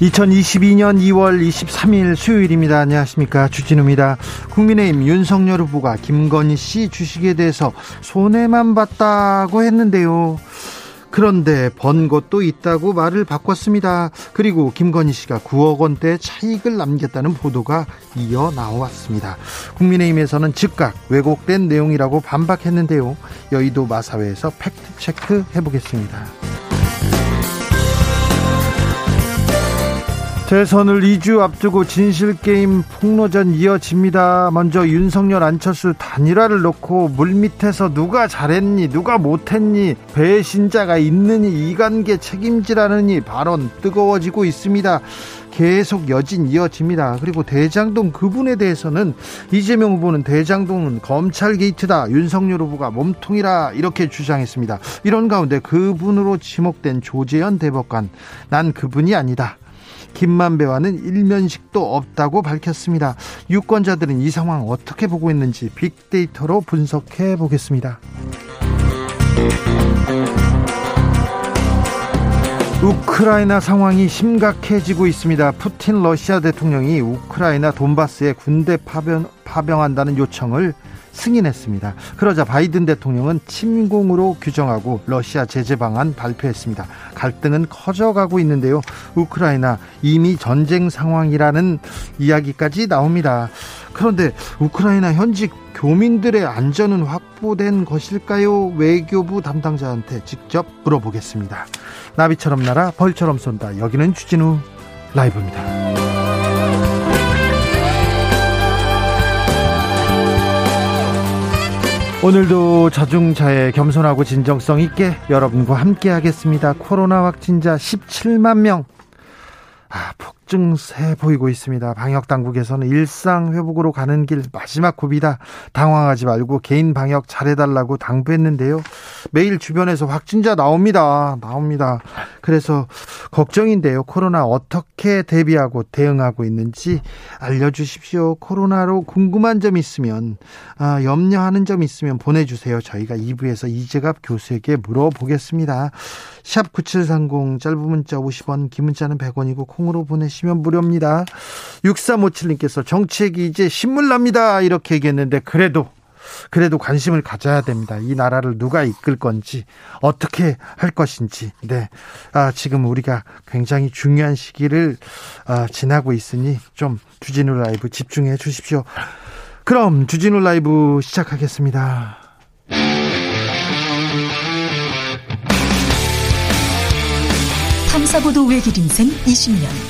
2022년 2월 23일 수요일입니다. 안녕하십니까. 주진우입니다. 국민의힘 윤석열 후보가 김건희 씨 주식에 대해서 손해만 봤다고 했는데요. 그런데 번 것도 있다고 말을 바꿨습니다. 그리고 김건희 씨가 9억 원대 차익을 남겼다는 보도가 이어 나왔습니다. 국민의힘에서는 즉각 왜곡된 내용이라고 반박했는데요. 여의도 마사회에서 팩트체크 해보겠습니다. 대선을 2주 앞두고 진실게임 폭로전 이어집니다. 먼저 윤석열 안철수 단일화를 놓고 물밑에서 누가 잘했니 누가 못했니 배신자가 있느니 이관계 책임지라느니 발언 뜨거워지고 있습니다. 계속 여진 이어집니다. 그리고 대장동 그분에 대해서는 이재명 후보는 대장동은 검찰 게이트다. 윤석열 후보가 몸통이라 이렇게 주장했습니다. 이런 가운데 그분으로 지목된 조재현 대법관 난 그분이 아니다. 김만배와는 일면식도 없다고 밝혔습니다. 유권자들은 이 상황 어떻게 보고 있는지 빅데이터로 분석해 보겠습니다. 우크라이나 상황이 심각해지고 있습니다. 푸틴 러시아 대통령이 우크라이나 돈바스에 군대 파병, 파병한다는 요청을 승인했습니다. 그러자 바이든 대통령은 침공으로 규정하고 러시아 제재 방안 발표했습니다. 갈등은 커져가고 있는데요. 우크라이나 이미 전쟁 상황이라는 이야기까지 나옵니다. 그런데 우크라이나 현직 교민들의 안전은 확보된 것일까요? 외교부 담당자한테 직접 물어보겠습니다. 나비처럼 날아 벌처럼 쏜다. 여기는 주진우 라이브입니다. 오늘도 자중차에 겸손하고 진정성 있게 여러분과 함께 하겠습니다. 코로나 확진자 17만 명. 아, 폭 증세 보이고 있습니다. 방역 당국에서는 일상 회복으로 가는 길 마지막 고비다. 당황하지 말고 개인 방역 잘해달라고 당부했는데요. 매일 주변에서 확진자 나옵니다. 나옵니다. 그래서 걱정인데요. 코로나 어떻게 대비하고 대응하고 있는지 알려주십시오. 코로나로 궁금한 점 있으면 아, 염려하는 점 있으면 보내주세요. 저희가 2부에서 이재갑 교수에게 물어보겠습니다. 샵 9730 짧은 문자 50원 긴 문자는 100원이고 콩으로 보내시 면 무료입니다. 6357님께서 정치액이 이제 신물납니다 이렇게 얘기했는데 그래도 그래도 관심을 가져야 됩니다. 이 나라를 누가 이끌 건지 어떻게 할 것인지. 네, 아, 지금 우리가 굉장히 중요한 시기를 아, 지나고 있으니 좀 주진우 라이브 집중해 주십시오. 그럼 주진우 라이브 시작하겠습니다. 탐사보도 외길 인생 20년.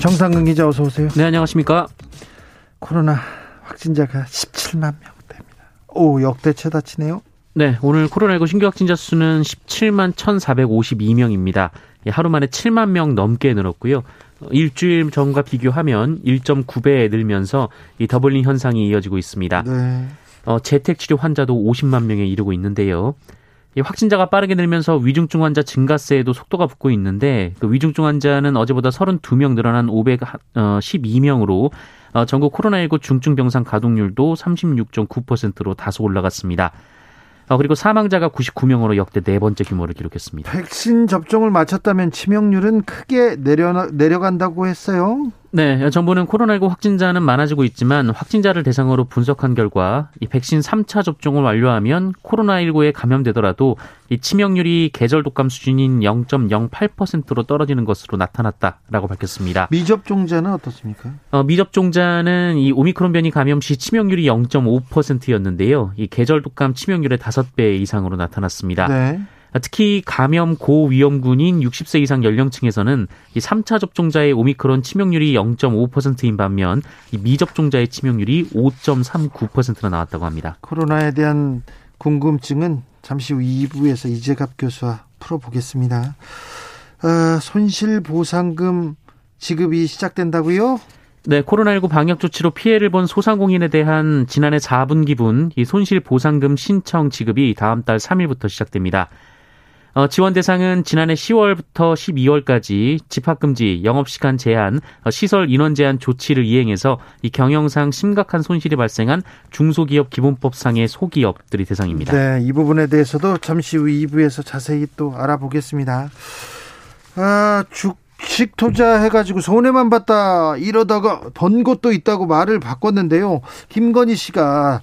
정상근 기자 어서 오세요. 네 안녕하십니까. 코로나 확진자가 17만 명대입니다. 오 역대 최다치네요. 네 오늘 코로나19 신규 확진자 수는 17만 1,452명입니다. 예, 하루 만에 7만 명 넘게 늘었고요. 일주일 전과 비교하면 1.9배 늘면서 이 더블링 현상이 이어지고 있습니다. 네. 어, 재택 치료 환자도 50만 명에 이르고 있는데요. 이 확진자가 빠르게 늘면서 위중증 환자 증가세에도 속도가 붙고 있는데 그 위중증 환자는 어제보다 32명 늘어난 512명으로 어, 전국 코로나19 중증 병상 가동률도 36.9%로 다소 올라갔습니다. 어, 그리고 사망자가 99명으로 역대 네 번째 규모를 기록했습니다. 백신 접종을 마쳤다면 치명률은 크게 내려 내려간다고 했어요. 네, 정부는 코로나19 확진자는 많아지고 있지만 확진자를 대상으로 분석한 결과 이 백신 3차 접종을 완료하면 코로나19에 감염되더라도 이 치명률이 계절 독감 수준인 0.08%로 떨어지는 것으로 나타났다라고 밝혔습니다. 미접종자는 어떻습니까? 어, 미접종자는 이 오미크론 변이 감염 시 치명률이 0.5%였는데요. 이 계절 독감 치명률의 5배 이상으로 나타났습니다. 네. 특히 감염 고위험군인 60세 이상 연령층에서는 이 3차 접종자의 오미크론 치명률이 0.5%인 반면 이 미접종자의 치명률이 5.39%나 나왔다고 합니다. 코로나에 대한 궁금증은 잠시 후 2부에서 이재갑 교수와 풀어보겠습니다. 어, 손실보상금 지급이 시작된다고요? 네, 코로나19 방역 조치로 피해를 본 소상공인에 대한 지난해 4분기분 이 손실 보상금 신청 지급이 다음 달 3일부터 시작됩니다. 어, 지원 대상은 지난해 10월부터 12월까지 집합금지, 영업시간 제한, 어, 시설 인원 제한 조치를 이행해서 이 경영상 심각한 손실이 발생한 중소기업 기본법상의 소기업들이 대상입니다. 네, 이 부분에 대해서도 잠시 후 2부에서 자세히 또 알아보겠습니다. 아, 주식 투자해가지고 손해만 봤다 이러다가 번 것도 있다고 말을 바꿨는데요. 김건희 씨가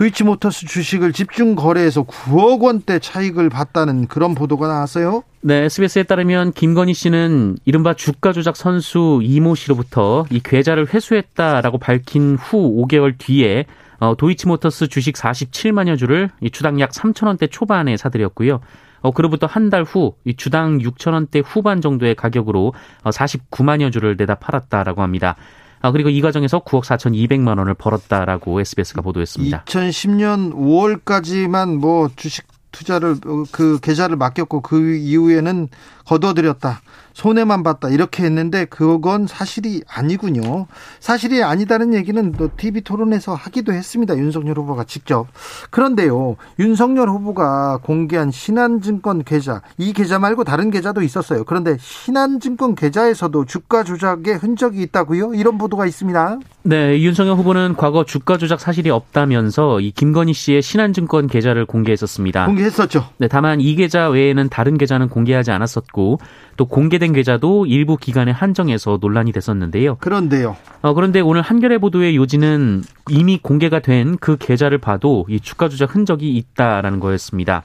도이치모터스 주식을 집중 거래해서 9억 원대 차익을 봤다는 그런 보도가 나왔어요. 네, SBS에 따르면 김건희 씨는 이른바 주가 조작 선수 이모 씨로부터 이 계좌를 회수했다라고 밝힌 후 5개월 뒤에 어, 도이치모터스 주식 47만여 주를 이 주당 약 3천 원대 초반에 사들였고요. 어, 그로부터 한 달후이 주당 6천 원대 후반 정도의 가격으로 어, 49만여 주를 내다 팔았다라고 합니다. 아, 그리고 이 과정에서 9억 4,200만 원을 벌었다라고 SBS가 보도했습니다. 2010년 5월까지만 뭐 주식 투자를 어, 그 계좌를 맡겼고 그 이후에는 거둬들였다. 손해만 봤다 이렇게 했는데 그건 사실이 아니군요. 사실이 아니다는 얘기는 또 TV 토론에서 하기도 했습니다. 윤석열 후보가 직접. 그런데요. 윤석열 후보가 공개한 신한증권 계좌 이 계좌 말고 다른 계좌도 있었어요. 그런데 신한증권 계좌에서도 주가 조작의 흔적이 있다고요? 이런 보도가 있습니다. 네, 윤석열 후보는 과거 주가 조작 사실이 없다면서 이 김건희 씨의 신한증권 계좌를 공개했었습니다. 공개했었죠. 네, 다만 이 계좌 외에는 다른 계좌는 공개하지 않았었고 또 공개된 계좌도 일부 기간에 한정해서 논란이 됐었는데요. 그런데요. 어, 그런데 오늘 한겨레 보도의 요지는 이미 공개가 된 그 계좌를 봐도 이 주가 조작 흔적이 있다라는 거였습니다.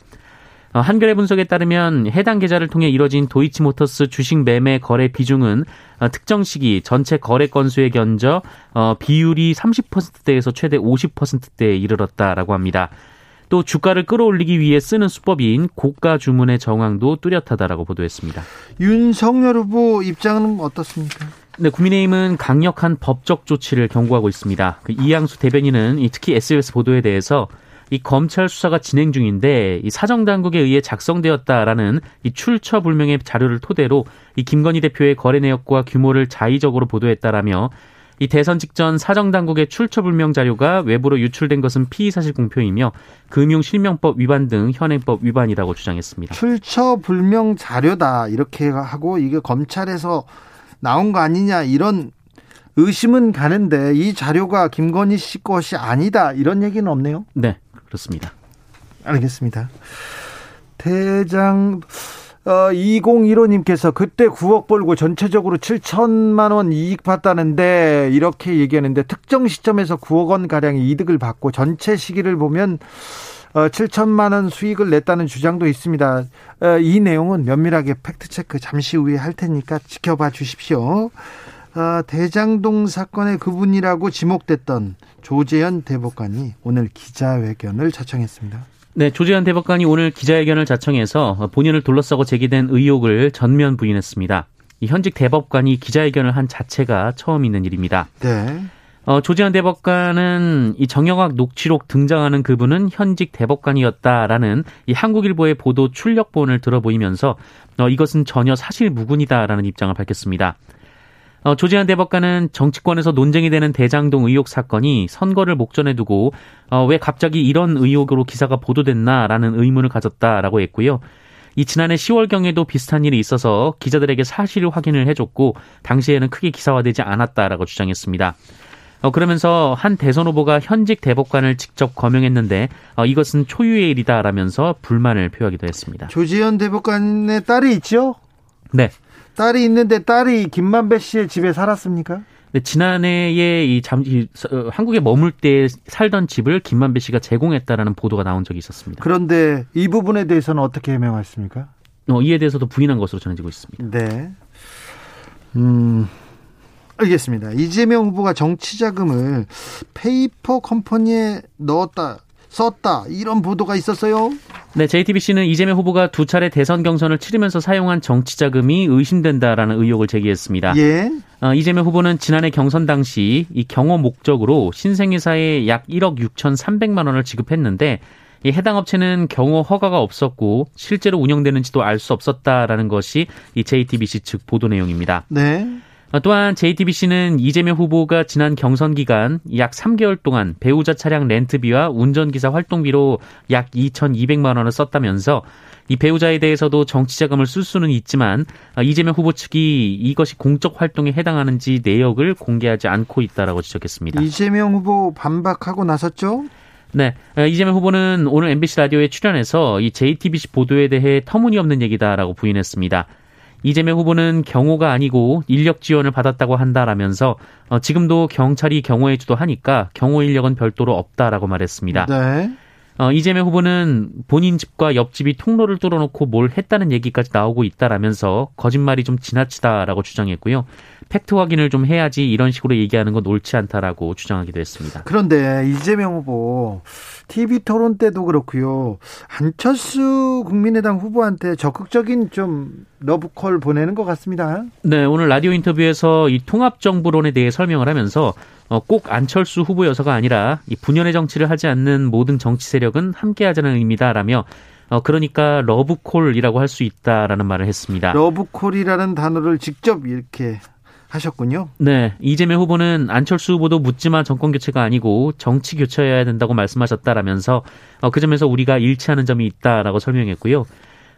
어, 한겨레 분석에 따르면 해당 계좌를 통해 이뤄진 도이치모터스 주식 매매 거래 비중은 어, 특정 시기 전체 거래 건수에 견저 어, 비율이 30%대에서 최대 50%대에 이르렀다라고 합니다. 또 주가를 끌어올리기 위해 쓰는 수법인 고가 주문의 정황도 뚜렷하다라고 보도했습니다. 윤석열 후보 입장은 어떻습니까? 네, 국민의힘은 강력한 법적 조치를 경고하고 있습니다. 그 이양수 대변인은 특히 SBS 보도에 대해서 이 검찰 수사가 진행 중인데 이 사정 당국에 의해 작성되었다라는 이 출처 불명의 자료를 토대로 이 김건희 대표의 거래 내역과 규모를 자의적으로 보도했다라며 이 대선 직전 사정 당국의 출처 불명 자료가 외부로 유출된 것은 피의 사실 공표이며 금융 실명법 위반 등 현행법 위반이라고 주장했습니다. 출처 불명 자료다 이렇게 하고 이게 검찰에서 나온 거 아니냐 이런 의심은 가는데 이 자료가 김건희 씨 것이 아니다 이런 얘기는 없네요. 네, 그렇습니다. 알겠습니다. 대장 어, 2015님께서 그때 9억 벌고 전체적으로 7천만 원 이익 봤다는데 이렇게 얘기하는데 특정 시점에서 9억 원 가량의 이득을 받고 전체 시기를 보면 어, 7천만 원 수익을 냈다는 주장도 있습니다. 어, 이 내용은 면밀하게 팩트 체크 잠시 후에 할 테니까 지켜봐 주십시오. 어, 대장동 사건의 그분이라고 지목됐던 조재연 대법관이 오늘 기자회견을 자청했습니다. 네, 조재현 대법관이 오늘 기자회견을 자청해서 본인을 둘러싸고 제기된 의혹을 전면 부인했습니다. 이 현직 대법관이 기자회견을 한 자체가 처음 있는 일입니다. 네. 어, 조재현 대법관은 이 정영학 녹취록 등장하는 그분은 현직 대법관이었다라는 이 한국일보의 보도 출력본을 들어보이면서 어, 이것은 전혀 사실 무근이다라는 입장을 밝혔습니다. 어, 조재한 대법관은 정치권에서 논쟁이 되는 대장동 의혹 사건이 선거를 목전에 두고 어, 왜 갑자기 이런 의혹으로 기사가 보도됐나라는 의문을 가졌다라고 했고요. 이 지난해 10월경에도 비슷한 일이 있어서 기자들에게 사실 확인을 해줬고 당시에는 크게 기사화되지 않았다라고 주장했습니다. 어, 그러면서 한 대선 후보가 현직 대법관을 직접 거명했는데 어, 이것은 초유의 일이다라면서 불만을 표하기도 했습니다. 조지현 대법관의 딸이 있죠? 네. 딸이 있는데 딸이 김만배 씨의 집에 살았습니까? 지난해에 이 잠시 어, 한국에 머물 때 살던 집을 김만배 씨가 제공했다라는 보도가 나온 적이 있었습니다. 그런데 이 부분에 대해서는 어떻게 해명하십니까? 어, 이에 대해서도 부인한 것으로 전해지고 있습니다. 네. 음. 알겠습니다. 이재명 후보가 정치 자금을 페이퍼 컴퍼니에 넣었다, 썼다 이런 보도가 있었어요. 네, JTBC는 이재명 후보가 두 차례 대선 경선을 치르면서 사용한 정치 자금이 의심된다라는 의혹을 제기했습니다. 예. 어, 이재명 후보는 지난해 경선 당시 이 경호 목적으로 신생회사에 약 1억 6,300만 원을 지급했는데 이 해당 업체는 경호 허가가 없었고 실제로 운영되는지도 알 수 없었다라는 것이 이 JTBC 측 보도 내용입니다. 네. 어, 또한 JTBC는 이재명 후보가 지난 경선 기간 약 3개월 동안 배우자 차량 렌트비와 운전기사 활동비로 약 2,200만 원을 썼다면서 이 배우자에 대해서도 정치 자금을 쓸 수는 있지만 어, 이재명 후보 측이 이것이 공적 활동에 해당하는지 내역을 공개하지 않고 있다라고 지적했습니다. 이재명 후보 반박하고 나섰죠? 네, 어, 이재명 후보는 오늘 MBC 라디오에 출연해서 이 JTBC 보도에 대해 터무니없는 얘기다라고 부인했습니다. 이재명 후보는 경호가 아니고 인력 지원을 받았다고 한다라면서 어, 지금도 경찰이 경호해 주도하니까 경호 인력은 별도로 없다라고 말했습니다. 네. 어, 이재명 후보는 본인 집과 옆집이 통로를 뚫어놓고 뭘 했다는 얘기까지 나오고 있다라면서 거짓말이 좀 지나치다라고 주장했고요. 팩트 확인을 좀 해야지 이런 식으로 얘기하는 건 옳지 않다라고 주장하기도 했습니다. 그런데 이재명 후보 TV 토론 때도 그렇고요. 안철수 국민의당 후보한테 적극적인 좀 러브콜 보내는 것 같습니다. 네, 오늘 라디오 인터뷰에서 이 통합 정부론에 대해 설명을 하면서 어, 꼭 안철수 후보여서가 아니라 이 분열의 정치를 하지 않는 모든 정치 세력은 함께하자는 의미다라며 어, 그러니까 러브콜이라고 할 수 있다라는 말을 했습니다. 러브콜이라는 단어를 직접 이렇게 하셨군요. 네, 이재명 후보는 안철수 후보도 묻지마 정권 교체가 아니고 정치 교체여야 된다고 말씀하셨다라면서 어, 그 점에서 우리가 일치하는 점이 있다라고 설명했고요.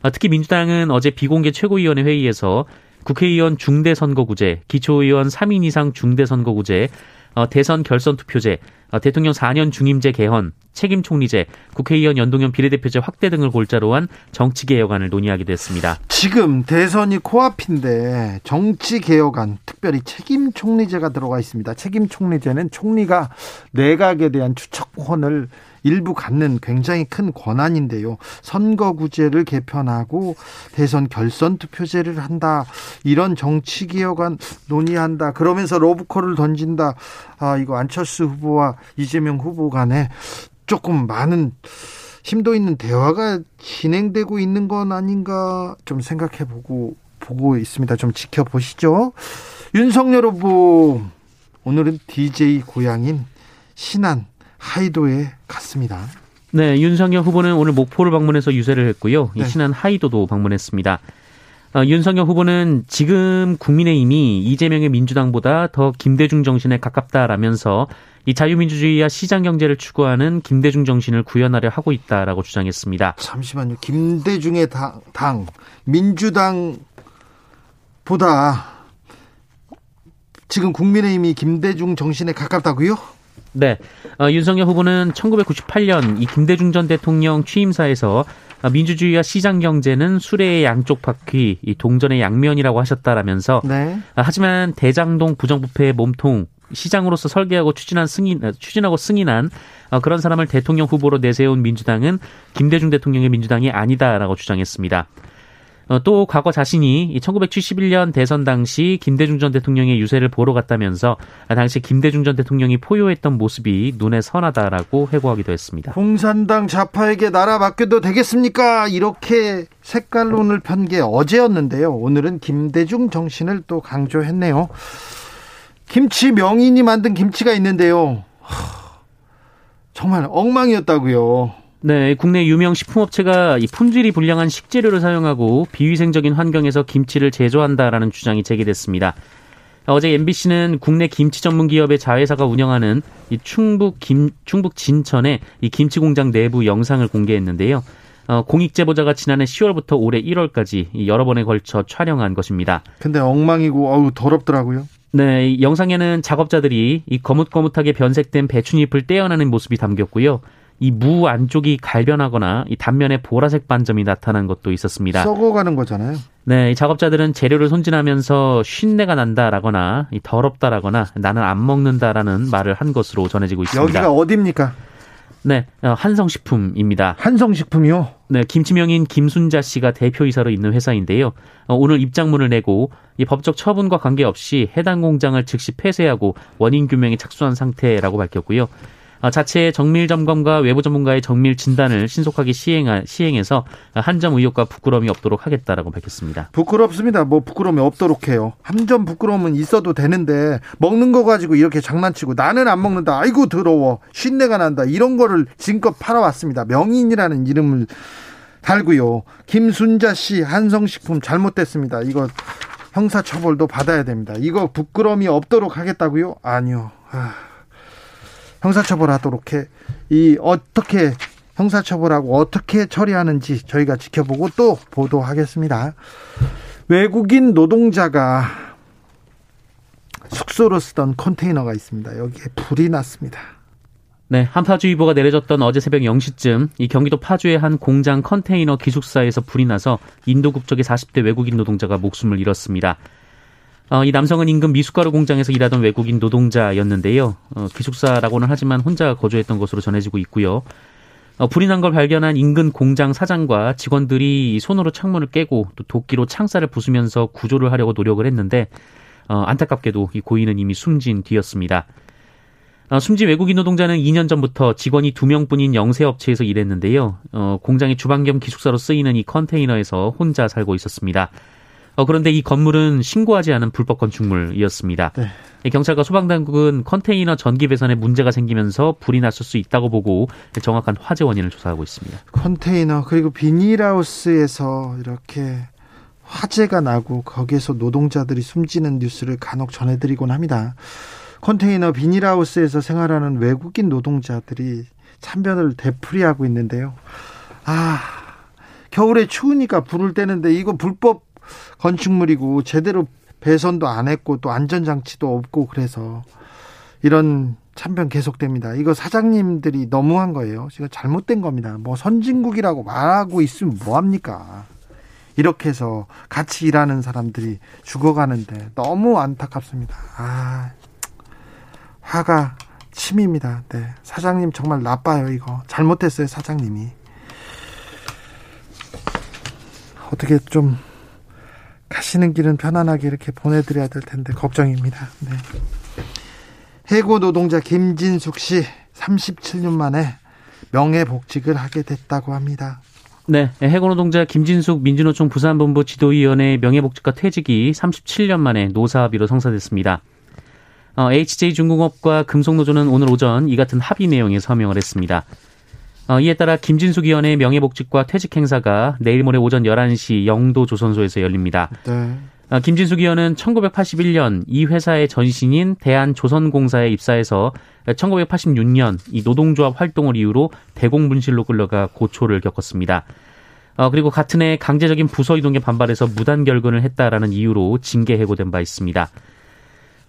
어, 특히 민주당은 어제 비공개 최고위원회 회의에서 국회의원 중대선거구제, 기초의원 3인 이상 중대선거구제, 어, 대선 결선 투표제, 어, 대통령 4년 중임제 개헌, 책임 총리제, 국회의원 연동형 비례대표제 확대 등을 골자로 한 정치 개혁안을 논의하기도 했습니다. 지금 대선이 코앞인데 정치 개혁안, 특별히 책임 총리제가 들어가 있습니다. 책임 총리제는 총리가 내각에 대한 추천권을 일부 갖는 굉장히 큰 권한인데요. 선거구제를 개편하고 대선 결선 투표제를 한다. 이런 정치 개혁안 논의한다. 그러면서 로브콜을 던진다. 아, 이거 안철수 후보와 이재명 후보 간에 조금 많은 심도 있는 대화가 진행되고 있는 건 아닌가 좀 생각해 보고 보고 있습니다. 좀 지켜보시죠. 윤석열 후보 오늘은 DJ 고향인 신안 하이도에 갔습니다. 네, 윤석열 후보는 오늘 목포를 방문해서 유세를 했고요. 이 네. 신안 하이도도 방문했습니다. 어, 윤석열 후보는 지금 국민의힘이 이재명의 민주당보다 더 김대중 정신에 가깝다라면서 이 자유민주주의와 시장 경제를 추구하는 김대중 정신을 구현하려 하고 있다라고 주장했습니다. 잠시만요. 김대중의 당, 당 민주당보다 지금 국민의힘이 김대중 정신에 가깝다고요? 네, 어, 윤석열 후보는 1998년 이 김대중 전 대통령 취임사에서 어, 민주주의와 시장 경제는 수레의 양쪽 바퀴, 이 동전의 양면이라고 하셨다라면서 네. 아, 하지만 대장동 부정부패의 몸통 시장으로서 설계하고 추진한 승인 아, 추진하고 승인한 어, 그런 사람을 대통령 후보로 내세운 민주당은 김대중 대통령의 민주당이 아니다라고 주장했습니다. 어, 또 과거 자신이 이 1971년 대선 당시 김대중 전 대통령의 유세를 보러 갔다면서 아, 당시 김대중 전 대통령이 포효했던 모습이 눈에 선하다라고 회고하기도 했습니다. 공산당 좌파에게 나라 맡겨도 되겠습니까? 이렇게 색깔론을 편 게 어제였는데요. 오늘은 김대중 정신을 또 강조했네요. 김치 명인이 만든 김치가 있는데요. 하, 정말 엉망이었다고요. 네, 국내 유명 식품업체가 이 품질이 불량한 식재료를 사용하고 비위생적인 환경에서 김치를 제조한다라는 주장이 제기됐습니다. 어제 MBC는 국내 김치 전문 기업의 자회사가 운영하는 이 충북 김 충북 진천의 이 김치 공장 내부 영상을 공개했는데요. 어, 공익 제보자가 지난해 10월부터 올해 1월까지 이 여러 번에 걸쳐 촬영한 것입니다. 근데 엉망이고 어우 더럽더라고요. 네, 이 영상에는 작업자들이 이 거뭇거뭇하게 변색된 배춧잎을 떼어내는 모습이 담겼고요. 이 무 안쪽이 갈변하거나 이 단면에 보라색 반점이 나타난 것도 있었습니다. 썩어가는 거잖아요. 네, 이 작업자들은 재료를 손질하면서 쉰내가 난다라거나 이 더럽다라거나 나는 안 먹는다라는 말을 한 것으로 전해지고 있습니다. 여기가 어디입니까? 네, 어, 한성식품입니다. 한성식품이요? 네, 김치명인 김순자 씨가 대표이사로 있는 회사인데요. 어, 오늘 입장문을 내고 이 법적 처분과 관계없이 해당 공장을 즉시 폐쇄하고 원인 규명에 착수한 상태라고 밝혔고요. 어, 자체의 정밀 점검과 외부 전문가의 정밀 진단을 신속하게 시행 시행해서 한점 의혹과 부끄러움이 없도록 하겠다라고 밝혔습니다. 부끄럽습니다. 뭐 부끄러움이 없도록 해요. 한 점 부끄러움은 있어도 되는데 먹는 거 가지고 이렇게 장난치고 나는 안 먹는다. 아이고 더러워. 쉰내가 난다. 이런 거를 지금껏 팔아왔습니다. 명인이라는 이름을 달고요. 김순자 씨 한성식품 잘못됐습니다. 이거 형사처벌도 받아야 됩니다. 이거 부끄러움이 없도록 하겠다고요? 아니요. 아. 형사처벌하도록 해. 이 어떻게 형사처벌하고 어떻게 처리하는지 저희가 지켜보고 또 보도하겠습니다. 외국인 노동자가 숙소로 쓰던 컨테이너가 있습니다. 여기에 불이 났습니다. 네, 한파주의보가 내려졌던 어제 새벽 0시쯤 이 경기도 파주의 한 공장 컨테이너 기숙사에서 불이 나서 인도 국적의 40대 외국인 노동자가 목숨을 잃었습니다. 어, 이 남성은 인근 미숫가루 공장에서 일하던 외국인 노동자였는데요. 어, 기숙사라고는 하지만 혼자 거주했던 것으로 전해지고 있고요. 어, 불이 난 걸 발견한 인근 공장 사장과 직원들이 손으로 창문을 깨고 또 도끼로 창살을 부수면서 구조를 하려고 노력을 했는데 어, 안타깝게도 이 고인은 이미 숨진 뒤였습니다. 어, 숨진 외국인 노동자는 2년 전부터 직원이 2명뿐인 영세업체에서 일했는데요. 어, 공장의 주방 겸 기숙사로 쓰이는 이 컨테이너에서 혼자 살고 있었습니다. 어, 그런데 이 건물은 신고하지 않은 불법 건축물이었습니다. 네. 경찰과 소방당국은 컨테이너 전기 배선에 문제가 생기면서 불이 났을 수 있다고 보고 정확한 화재 원인을 조사하고 있습니다. 컨테이너 그리고 비닐하우스에서 이렇게 화재가 나고 거기에서 노동자들이 숨지는 뉴스를 간혹 전해드리곤 합니다. 컨테이너 비닐하우스에서 생활하는 외국인 노동자들이 참변을 되풀이하고 있는데요. 아, 겨울에 추우니까 불을 떼는데 이거 불법 건축물이고 제대로 배선도 안 했고 또 안전장치도 없고 그래서 이런 참변 계속됩니다. 이거 사장님들이 너무한 거예요. 지금 잘못된 겁니다. 뭐 선진국이라고 말하고 있으면 뭐합니까? 이렇게 해서 같이 일하는 사람들이 죽어가는데 너무 안타깝습니다. 아, 화가 침입니다. 네. 사장님 정말 나빠요, 이거. 잘못했어요, 사장님이. 어떻게 좀 가시는 길은 편안하게 이렇게 보내드려야 될 텐데 걱정입니다. 네. 해고 노동자 김진숙 씨 37년 만에 명예복직을 하게 됐다고 합니다. 네, 해고 노동자 김진숙 민주노총 부산본부 지도위원회 명예복직과 퇴직이 37년 만에 노사합의로 성사됐습니다. 어, HJ중공업과 금속노조는 오늘 오전 이 같은 합의 내용에 서명을 했습니다. 어, 이에 따라 김진숙 의원의 명예복직과 퇴직 행사가 내일 모레 오전 11시 영도 조선소에서 열립니다. 네. 어, 김진숙 의원은 1981년 이 회사의 전신인 대한조선공사에 입사해서 1986년 이 노동조합 활동을 이유로 대공분실로 끌려가 고초를 겪었습니다. 어, 그리고 같은 해 강제적인 부서 이동에 반발해서 무단 결근을 했다라는 이유로 징계 해고된 바 있습니다.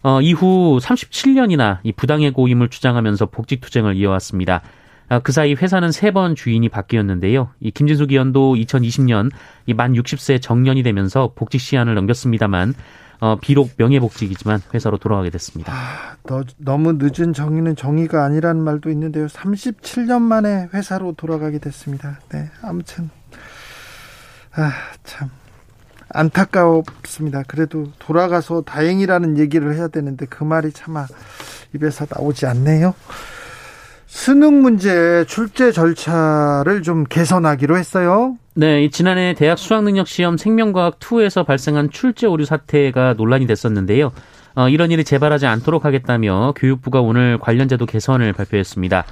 어, 이후 37년이나 이 부당해 고임을 주장하면서 복직 투쟁을 이어왔습니다. 아, 그 사이 회사는 세 번 주인이 바뀌었는데요. 이 김진숙 의원도 2020년 이 만 60세 정년이 되면서 복직 시한을 넘겼습니다만 어, 비록 명예복직이지만 회사로 돌아가게 됐습니다. 아, 너, 너무 늦은 정의는 정의가 아니라는 말도 있는데요. 37년 만에 회사로 돌아가게 됐습니다. 네, 아무튼 아, 참 안타깝습니다. 그래도 돌아가서 다행이라는 얘기를 해야 되는데 그 말이 차마 입에서 나오지 않네요. 수능 문제 출제 절차를 좀 개선하기로 했어요. 네, 지난해 대학 수학능력 시험 생명과학 2에서 발생한 출제 오류 사태가 논란이 됐었는데요. 어, 이런 일이 재발하지 않도록 하겠다며 교육부가 오늘 관련 제도 개선을 발표했습니다.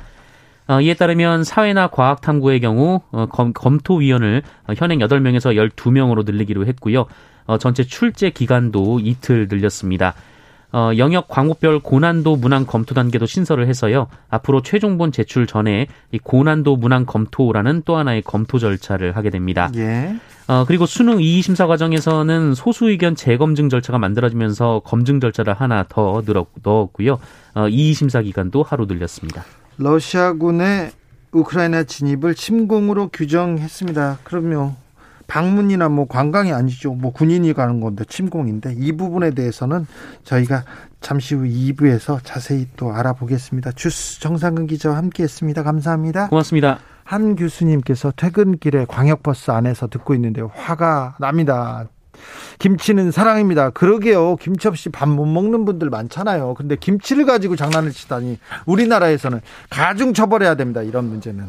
어, 이에 따르면 사회나 과학 탐구의 경우 어, 검, 검토위원을 현행 8명에서 12명으로 늘리기로 했고요. 어, 전체 출제 기간도 이틀 늘렸습니다. 어, 영역 광고별 고난도 문항 검토 단계도 신설을 해서요. 앞으로 최종본 제출 전에 이 고난도 문항 검토라는 또 하나의 검토 절차를 하게 됩니다. 예. 어, 그리고 수능 이의 심사 과정에서는 소수 의견 재검증 절차가 만들어지면서 검증 절차를 하나 더 늘어, 넣었고요. 어, 이의 심사 기간도 하루 늘렸습니다. 러시아군의 우크라이나 진입을 침공으로 규정했습니다. 그러면 방문이나 뭐 관광이 아니죠. 뭐 군인이 가는 건데 침공인데 이 부분에 대해서는 저희가 잠시 후 2부에서 자세히 또 알아보겠습니다. 주스 정상근 기자와 함께 했습니다. 감사합니다. 고맙습니다. 한 교수님께서 퇴근길에 광역버스 안에서 듣고 있는데 화가 납니다. 김치는 사랑입니다. 그러게요. 김치 없이 밥 못 먹는 분들 많잖아요. 근데 김치를 가지고 장난을 치다니 우리나라에서는 가중 처벌해야 됩니다. 이런 문제는.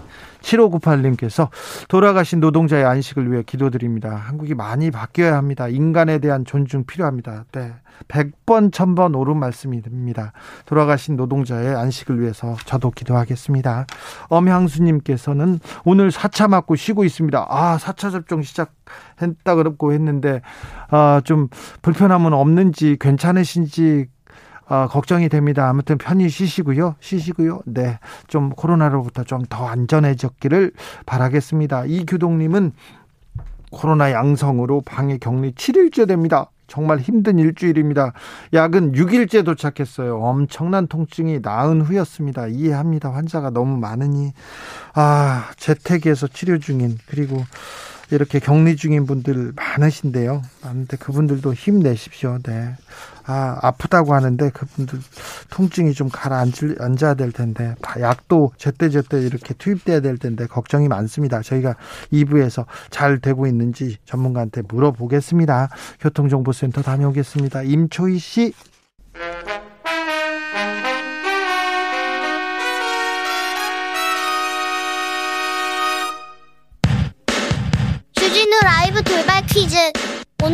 7598님께서 돌아가신 노동자의 안식을 위해 기도드립니다. 한국이 많이 바뀌어야 합니다. 인간에 대한 존중 필요합니다. 네. 100번, 1000번 옳은 말씀입니다. 돌아가신 노동자의 안식을 위해서 저도 기도하겠습니다. 엄향수님께서는 오늘 4차 맞고 쉬고 있습니다. 아, 4차 접종 시작했다 그러고 했는데, 아, 좀 불편함은 없는지 괜찮으신지 어, 걱정이 됩니다. 아무튼 편히 쉬시고요. 쉬시고요. 네. 좀 코로나로부터 좀 더 안전해졌기를 바라겠습니다. 이규동님은 코로나 양성으로 방해 격리 7일째 됩니다. 정말 힘든 일주일입니다. 약은 6일째 도착했어요. 엄청난 통증이 나은 후였습니다. 이해합니다. 환자가 너무 많으니. 아, 재택에서 치료 중인, 그리고 이렇게 격리 중인 분들 많으신데요. 많은데 그분들도 힘내십시오. 네. 아, 아프다고 하는데 그분들 통증이 좀 가라앉아야 될 텐데 약도 제때제때 이렇게 투입돼야 될 텐데 걱정이 많습니다. 저희가 2부에서 잘 되고 있는지 전문가한테 물어보겠습니다. 교통정보센터 다녀오겠습니다. 임초희 씨.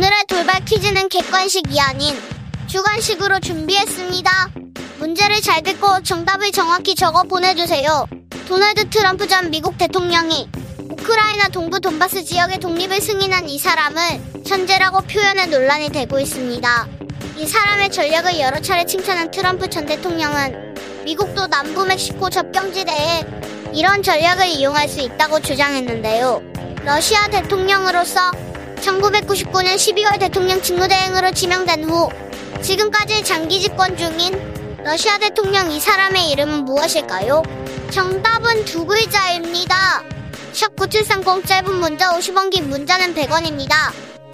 오늘의 돌발 퀴즈는 객관식이 아닌 주관식으로 준비했습니다. 문제를 잘 듣고 정답을 정확히 적어 보내주세요. 도널드 트럼프 전 미국 대통령이 우크라이나 동부 돈바스 지역의 독립을 승인한 이 사람을 천재라고 표현해 논란이 되고 있습니다. 이 사람의 전략을 여러 차례 칭찬한 트럼프 전 대통령은 미국도 남부 멕시코 접경지대에 이런 전략을 이용할 수 있다고 주장했는데요. 러시아 대통령으로서 1999년 12월 대통령 직무대행으로 지명된 후 지금까지 장기 집권 중인 러시아 대통령 이 사람의 이름은 무엇일까요? 정답은 두 글자입니다. 샵 9730 짧은 문자 50원 긴 문자는 100원입니다.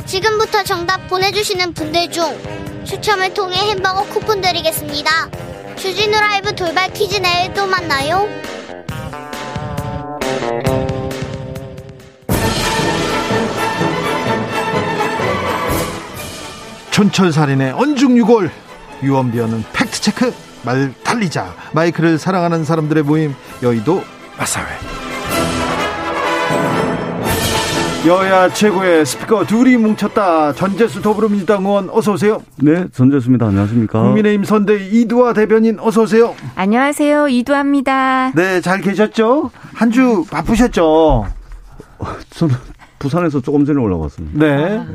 지금부터 정답 보내주시는 분들 중 추첨을 통해 햄버거 쿠폰 드리겠습니다. 주진우 라이브 돌발 퀴즈 내일 또 만나요. 촌철살인의 언중유골. 유언비어는 팩트체크. 말 달리자. 마이크를 사랑하는 사람들의 모임. 여의도 마사회. 여야 최고의 스피커 둘이 뭉쳤다. 전재수 더불어민주당 의원 어서 오세요. 네 전재수입니다. 안녕하십니까? 국민의힘 선대 이두화 대변인 어서 오세요. 안녕하세요. 이두화입니다. 네 잘 계셨죠? 한 주 바쁘셨죠? 저는 부산에서 조금 전에 올라왔습니다. 네. 네.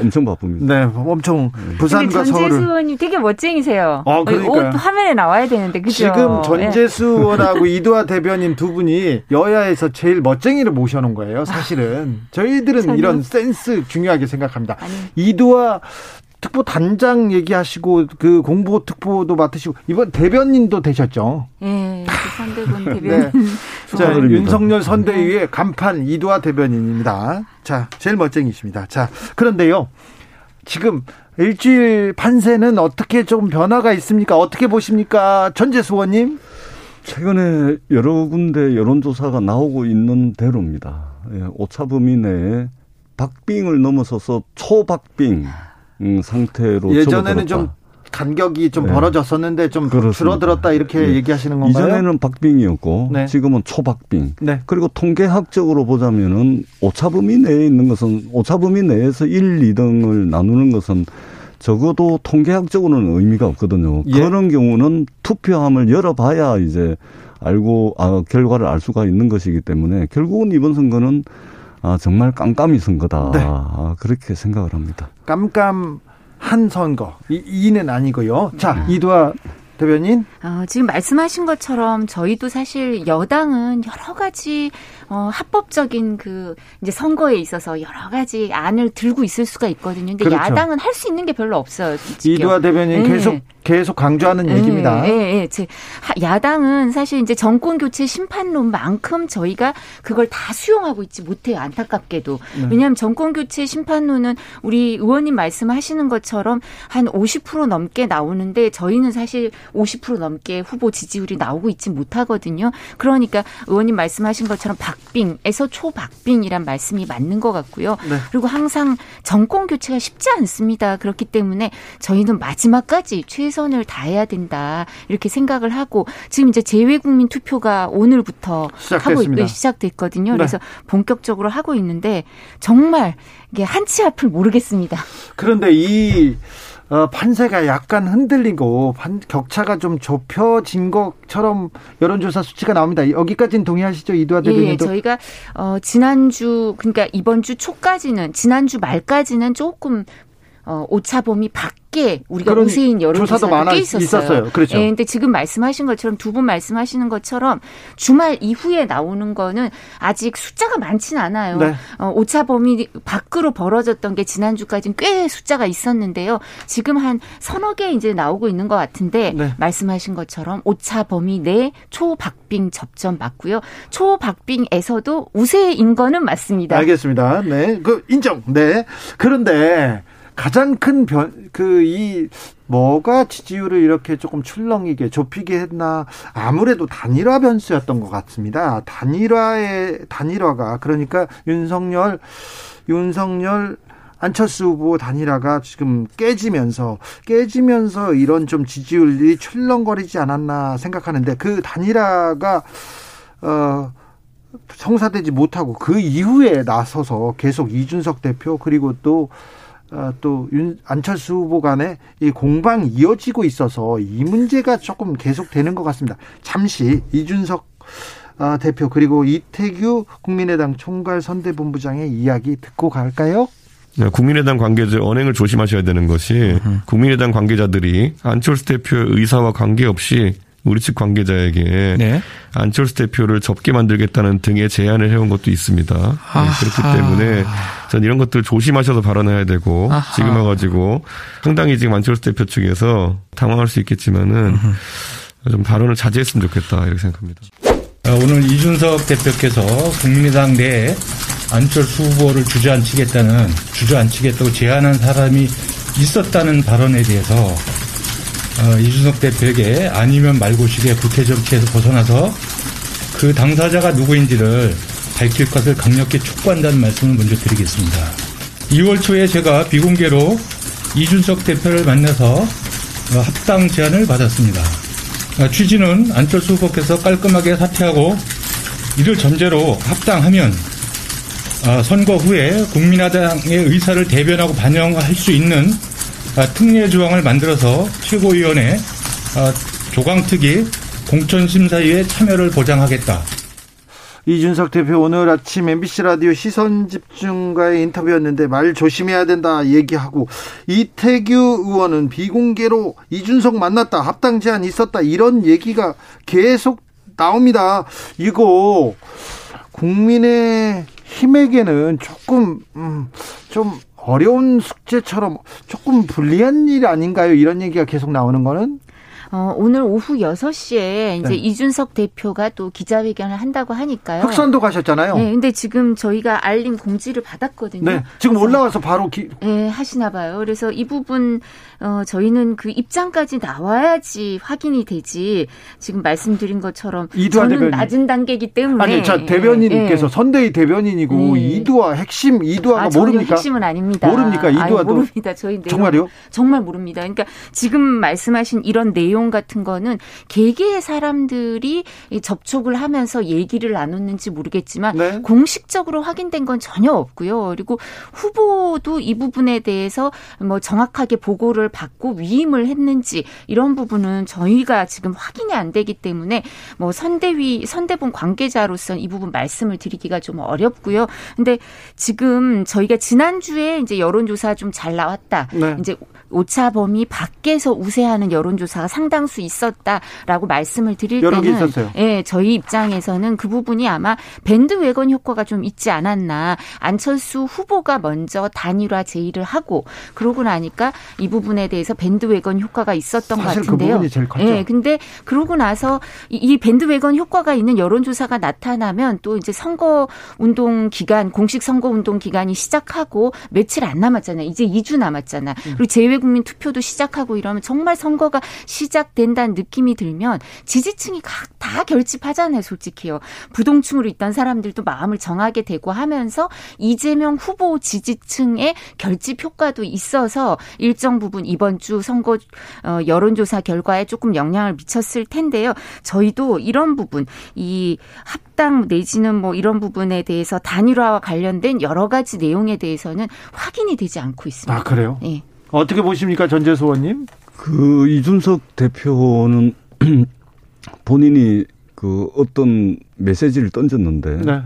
엄청 바쁩니다. 네, 엄청 부산과 서울을. 전재수 의원님 되게 멋쟁이세요. 아, 그러니까 옷 화면에 나와야 되는데 그죠? 지금 전재수 의원하고 이두화 대변인 두 분이 여야에서 제일 멋쟁이를 모셔놓은 거예요. 사실은 저희들은 저는... 이런 센스 중요하게 생각합니다. 아니. 이두화 특보 단장 얘기하시고 그 공보 특보도 맡으시고 이번 대변인도 되셨죠? 예, 그 선대본 대변인. 네. 자, 윤석열 선대위의 간판 이두화 대변인입니다. 자, 제일 멋쟁이십니다. 자, 그런데요. 지금 일주일 판세는 어떻게 좀 변화가 있습니까? 어떻게 보십니까? 전재수 의원님? 최근에 여러 군데 여론조사가 나오고 있는 대로입니다. 예, 오차범위 내에 박빙을 넘어서서 초박빙 음, 상태로 예전에는 좀 간격이 좀 네. 벌어졌었는데 좀 그렇습니다. 줄어들었다 이렇게 네. 얘기하시는 건가요? 이전에는 박빙이었고 네. 지금은 초박빙. 네. 그리고 통계학적으로 보자면은 오차범위 내에 있는 것은 오차범위 내에서 1, 2등을 나누는 것은 적어도 통계학적으로는 의미가 없거든요. 예. 그런 경우는 투표함을 열어봐야 이제 알고 아, 결과를 알 수가 있는 것이기 때문에 결국은 이번 선거는 아, 정말 깜깜이 선거다. 네. 아, 그렇게 생각을 합니다. 깜깜 한 선거. 이, 이는 아니고요. 자, 네. 이두아 대변인? 어, 지금 말씀하신 것처럼 저희도 사실 여당은 여러 가지 어, 합법적인 그 이제 선거에 있어서 여러 가지 안을 들고 있을 수가 있거든요. 근데 그렇죠. 야당은 할 수 있는 게 별로 없어요. 솔직히. 이두화 대변인 네. 계속 계속 강조하는 네, 얘기입니다. 네, 네, 네. 야당은 사실 이제 정권 교체 심판론만큼 저희가 그걸 다 수용하고 있지 못해요. 안타깝게도. 네. 왜냐하면 정권 교체 심판론은 우리 의원님 말씀하시는 것처럼 한 50% 넘게 나오는데 저희는 사실 50% 넘게 후보 지지율이 나오고 있지 못하거든요. 그러니까 의원님 말씀하신 것처럼 박빙에서 초박빙이란 말씀이 맞는 것 같고요. 네. 그리고 항상 정권 교체가 쉽지 않습니다. 그렇기 때문에 저희는 마지막까지 최선을 다해야 된다 이렇게 생각을 하고 지금 이제 재외국민 투표가 오늘부터 시작됐습니다. 하고 네, 시작됐거든요. 네. 그래서 본격적으로 하고 있는데 정말 이게 한치 앞을 모르겠습니다. 그런데 이 어, 판세가 약간 흔들리고 판, 격차가 좀 좁혀진 것처럼 여론조사 수치가 나옵니다. 여기까지는 동의하시죠, 이두아 대변인도? 예, 저희가 어, 지난주 그러니까 이번 주 초까지는 지난주 말까지는 조금 어, 오차범위 밖 에 우리가 우세인 여론조사도 꽤 있었어요. 있었어요. 그렇죠. 예, 근데 지금 말씀하신 것처럼 두 분 말씀하시는 것처럼 주말 이후에 나오는 거는 아직 숫자가 많지는 않아요. 네. 어, 오차 범위 밖으로 벌어졌던 게 지난주까지는 꽤 숫자가 있었는데요. 지금 한 서너 개 이제 나오고 있는 것 같은데 네. 말씀하신 것처럼 오차 범위 내 초박빙 접점 맞고요. 초박빙에서도 우세인 거는 맞습니다. 알겠습니다. 네, 그 인정. 네. 그런데 가장 큰 변, 그, 이, 뭐가 지지율을 이렇게 조금 출렁이게 좁히게 했나. 아무래도 단일화 변수였던 것 같습니다. 단일화의, 단일화가, 그러니까 윤석열, 윤석열, 안철수 후보 단일화가 지금 깨지면서 깨지면서 이런 좀 지지율이 출렁거리지 않았나 생각하는데 그 단일화가 어 성사되지 못하고 그 이후에 나서서 계속 이준석 대표 그리고 또 어, 또 윤, 안철수 후보 간에 이 공방이 이어지고 있어서 이 문제가 조금 계속되는 것 같습니다. 잠시 이준석 어, 대표 그리고 이태규 국민의당 총괄 선대본부장의 이야기 듣고 갈까요? 네, 국민의당 관계자 언행을 조심하셔야 되는 것이 국민의당 관계자들이 안철수 대표의 의사와 관계없이 우리 측 관계자에게 네. 안철수 대표를 접게 만들겠다는 등의 제안을 해온 것도 있습니다. 네, 그렇기 때문에 전 이런 것들 조심하셔서 발언해야 되고 아하. 지금 와가지고 상당히 지금 안철수 대표 측에서 당황할 수 있겠지만은 좀 발언을 자제했으면 좋겠다 이렇게 생각합니다. 아, 오늘 이준석 대표께서 국민의당 내에 안철수 후보를 주저앉히겠다는 주저앉히겠다고 제안한 사람이 있었다는 발언에 대해서 어, 이준석 대표에게 아니면 말고식의 국회 정치에서 벗어나서 그 당사자가 누구인지를 밝힐 것을 강력히 촉구한다는 말씀을 먼저 드리겠습니다. 2월 초에 제가 비공개로 이준석 대표를 만나서 어, 합당 제안을 받았습니다. 어, 취지는 안철수 후보께서 깔끔하게 사퇴하고 이를 전제로 합당하면 어, 선거 후에 국민의당의 의사를 대변하고 반영할 수 있는 아, 특례 조항을 만들어서 최고위원회 아, 조강특위 공천심사위에 참여를 보장하겠다. 이준석 대표 오늘 아침 MBC 라디오 시선 집중과의 인터뷰였는데 말 조심해야 된다 얘기하고 이태규 의원은 비공개로 이준석 만났다 합당 제안 있었다 이런 얘기가 계속 나옵니다. 이거 국민의 힘에게는 조금 음, 좀 어려운 숙제처럼 조금 불리한 일 아닌가요? 이런 얘기가 계속 나오는 거는? 어, 오늘 오후 6시에 이제 네. 이준석 대표가 또 기자회견을 한다고 하니까요. 흑산도 가셨잖아요. 네, 근데 지금 저희가 알림 공지를 받았거든요. 네, 지금 올라와서 바로 기... 네, 하시나 봐요. 그래서 이 부분 어, 저희는 그 입장까지 나와야지 확인이 되지. 지금 말씀드린 것처럼 저는 대변인. 낮은 단계이기 때문에 아니, 자 대변인께서 네. 선대위 대변인이고 네. 이두화 핵심 이두화가 아, 모릅니까? 핵심은 아닙니다. 모릅니까? 이두화도 아니, 모릅니다. 저희 내용, 정말요? 정말 모릅니다. 그러니까 지금 말씀하신 이런 내용 같은 거는 개개의 사람들이 접촉을 하면서 얘기를 나눴는지 모르겠지만 네. 공식적으로 확인된 건 전혀 없고요. 그리고 후보도 이 부분에 대해서 뭐 정확하게 보고를 받고 위임을 했는지 이런 부분은 저희가 지금 확인이 안 되기 때문에 뭐 선대위 선대본 관계자로서 이 부분 말씀을 드리기가 좀 어렵고요. 근데 지금 저희가 지난주에 이제 여론조사 좀 잘 나왔다. 네. 이제 오차 범위 밖에서 우세하는 여론조사가 상 상당수 있었다라고 말씀을 드릴 때는. 예, 저희 입장에서는 그 부분이 아마 밴드 웨건 효과가 좀 있지 않았나. 안철수 후보가 먼저 단일화 제의를 하고 그러고 나니까 이 부분에 대해서 밴드 웨건 효과가 있었던 것 같은데요. 그 제일 컸죠. 예, 근데 그러고 나서 이 밴드 웨건 효과가 있는 여론조사가 나타나면 또 이제 선거 운동 기간 공식 선거 운동 기간이 시작하고 며칠 안 남았잖아요. 이제 2주 남았잖아. 음. 그리고 재외 국민 투표도 시작하고 이러면 정말 선거가 시작된다는 느낌이 들면 지지층이 다 결집하잖아요, 솔직히요. 부동층으로 있던 사람들도 마음을 정하게 되고 하면서 이재명 후보 지지층의 결집 효과도 있어서 일정 부분 이번 주 선거 어, 여론조사 결과에 조금 영향을 미쳤을 텐데요. 저희도 이런 부분 이 합당 내지는 뭐 이런 부분에 대해서 단일화와 관련된 여러 가지 내용에 대해서는 확인이 되지 않고 있습니다. 아 그래요? 네. 어떻게 보십니까, 전재수 의원님? 그 이준석 대표는 본인이 그 어떤 메시지를 던졌는데 네.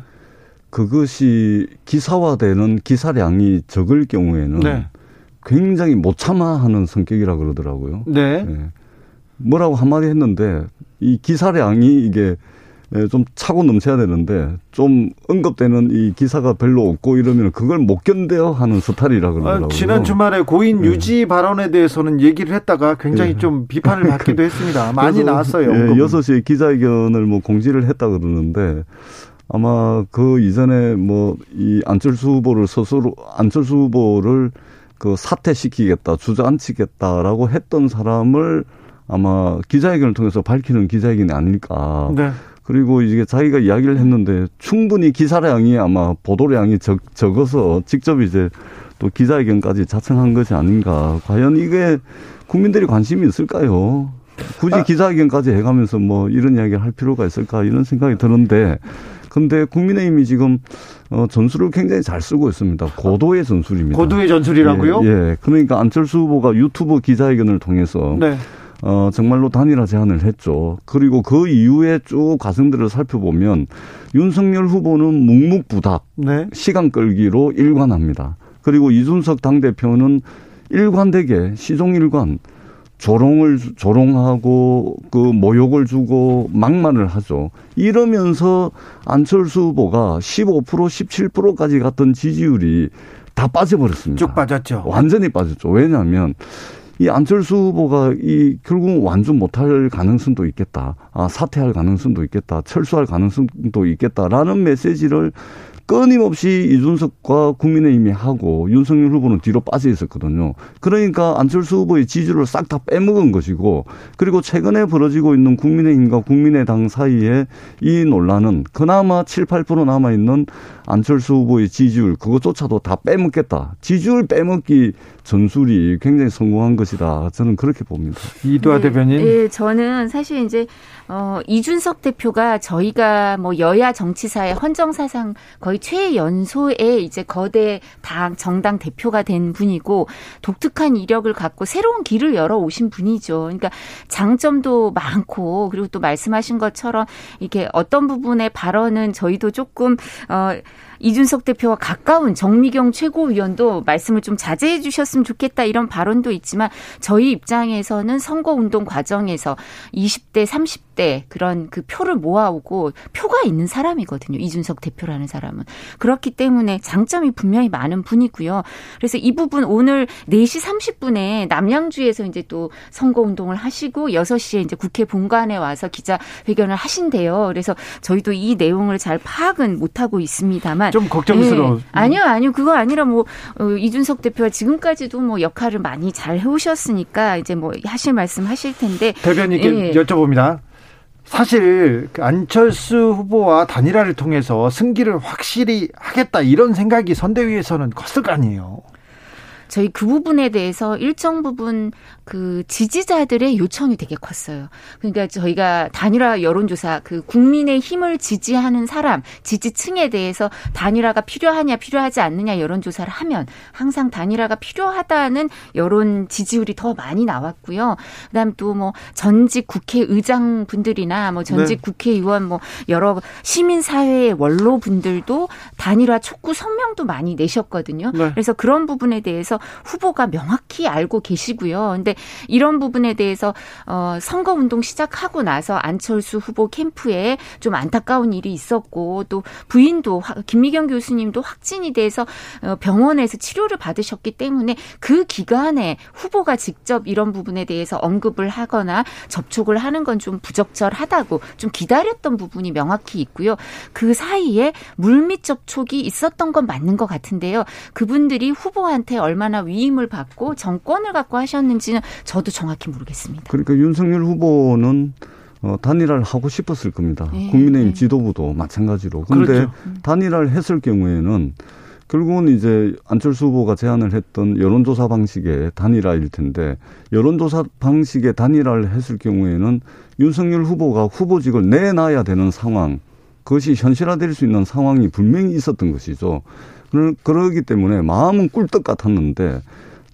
그것이 기사화되는 기사량이 적을 경우에는 네. 굉장히 못 참아하는 성격이라 그러더라고요. 네. 네. 뭐라고 한마디 했는데 이 기사량이 이게 예, 좀 차고 넘쳐야 되는데 좀 언급되는 이 기사가 별로 없고 이러면 그걸 못 견뎌 하는 스타일이라 그러더라고요. 아, 지난 주말에 고인 네. 유지 발언에 대해서는 얘기를 했다가 굉장히 네. 좀 비판을 받기도 했습니다. 많이 나왔어요. 예, 6시에 기자회견을 뭐 공지를 했다 그러는데 아마 그 이전에 뭐 이 안철수 후보를 스스로 안철수 후보를 그 사퇴시키겠다, 주저앉히겠다라고 했던 사람을 아마 기자회견을 통해서 밝히는 기자회견이 아닐까. 네. 그리고 이게 자기가 이야기를 했는데 충분히 기사량이 아마 보도량이 적, 적어서 직접 이제 또 기자회견까지 자청한 것이 아닌가. 과연 이게 국민들이 관심이 있을까요? 굳이 아. 기자회견까지 해가면서 뭐 이런 이야기를 할 필요가 있을까 이런 생각이 드는데 근데 국민의힘이 지금 어 전술을 굉장히 잘 쓰고 있습니다. 고도의 전술입니다. 고도의 전술이라고요? 예, 예. 그러니까 안철수 후보가 유튜브 기자회견을 통해서 네. 어, 정말로 단일화 제안을 했죠. 그리고 그 이후에 쭉 과정들을 살펴보면 윤석열 후보는 묵묵부답, 네. 시간 끌기로 일관합니다. 그리고 이준석 당대표는 일관되게 시종일관 조롱을 조롱하고 그 모욕을 주고 막말을 하죠. 이러면서 안철수 후보가 15% 17%까지 갔던 지지율이 다 빠져버렸습니다. 쭉 빠졌죠. 완전히 빠졌죠. 왜냐하면 이 안철수 후보가 이 결국 완전 못할 가능성도 있겠다. 아, 사퇴할 가능성도 있겠다. 철수할 가능성도 있겠다라는 메시지를 끊임없이 이준석과 국민의힘이 하고 윤석열 후보는 뒤로 빠져 있었거든요. 그러니까 안철수 후보의 지지를 싹 다 빼먹은 것이고 그리고 최근에 벌어지고 있는 국민의힘과 국민의당 사이에 이 논란은 그나마 7, 8% 남아 있는 안철수 후보의 지지율 그것조차도 다 빼먹겠다. 지지율 빼먹기 전술이 굉장히 성공한 것이다. 저는 그렇게 봅니다. 이도하 네, 대변인. 네, 저는 사실 이제 어, 이준석 대표가 저희가 뭐 여야 정치사의 헌정사상 거의 최연소의 이제 거대 당, 정당 대표가 된 분이고 독특한 이력을 갖고 새로운 길을 열어 오신 분이죠. 그러니까 장점도 많고 그리고 또 말씀하신 것처럼 이게 어떤 부분의 발언은 저희도 조금, 어, 이준석 대표와 가까운 정미경 최고위원도 말씀을 좀 자제해 주셨으면 좋겠다 이런 발언도 있지만 저희 입장에서는 선거 운동 과정에서 20대, 30대 그런 그 표를 모아오고 표가 있는 사람이거든요. 이준석 대표라는 사람은. 그렇기 때문에 장점이 분명히 많은 분이고요. 그래서 이 부분 오늘 4시 30분에 남양주에서 이제 또 선거 운동을 하시고 6시에 이제 국회 본관에 와서 기자 회견을 하신대요. 그래서 저희도 이 내용을 잘 파악은 못 하고 있습니다만 있지만 좀 걱정스러워. 네. 아니요, 아니요. 그거 아니라 뭐 어, 이준석 대표가 지금까지도 뭐 역할을 많이 잘 해오셨으니까 이제 뭐 하실 말씀 하실 텐데 대변인께 네. 여쭤봅니다. 사실 그 안철수 후보와 단일화를 통해서 승기를 확실히 하겠다 이런 생각이 선대위에서는 컸을 거 아니에요. 저희 그 부분에 대해서 일정 부분 그 지지자들의 요청이 되게 컸어요. 그러니까 저희가 단일화 여론조사 그 국민의 힘을 지지하는 사람 지지층에 대해서 단일화가 필요하냐 필요하지 않느냐 여론조사를 하면 항상 단일화가 필요하다는 여론 지지율이 더 많이 나왔고요. 그다음 또 뭐 전직 국회의장 분들이나 뭐 전직 네. 국회의원 뭐 여러 시민 사회의 원로 분들도 단일화 촉구 성명도 많이 내셨거든요. 네. 그래서 그런 부분에 대해서 후보가 명확히 알고 계시고요. 근데 이런 부분에 대해서 어 선거 운동 시작하고 나서 안철수 후보 캠프에 좀 안타까운 일이 있었고 또 부인도 김미경 교수님도 확진이 돼서 어, 병원에서 치료를 받으셨기 때문에 그 기간에 후보가 직접 이런 부분에 대해서 언급을 하거나 접촉을 하는 건 좀 부적절하다고 좀 기다렸던 부분이 명확히 있고요. 그 사이에 물밑 접촉이 있었던 건 맞는 것 같은데요. 그분들이 후보한테 얼마나 위임을 받고 정권을 갖고 하셨는지는 저도 정확히 모르겠습니다. 그러니까 윤석열 후보는 어, 단일화를 하고 싶었을 겁니다. 네, 국민의힘 네. 지도부도 마찬가지로. 그런데 그렇죠. 단일화를 했을 경우에는 결국은 이제 안철수 후보가 제안을 했던 여론조사 방식의 단일화일 텐데 여론조사 방식의 단일화를 했을 경우에는 윤석열 후보가 후보직을 내놔야 되는 상황 그것이 현실화될 수 있는 상황이 분명히 있었던 것이죠. 그러기 때문에 마음은 꿀떡 같았는데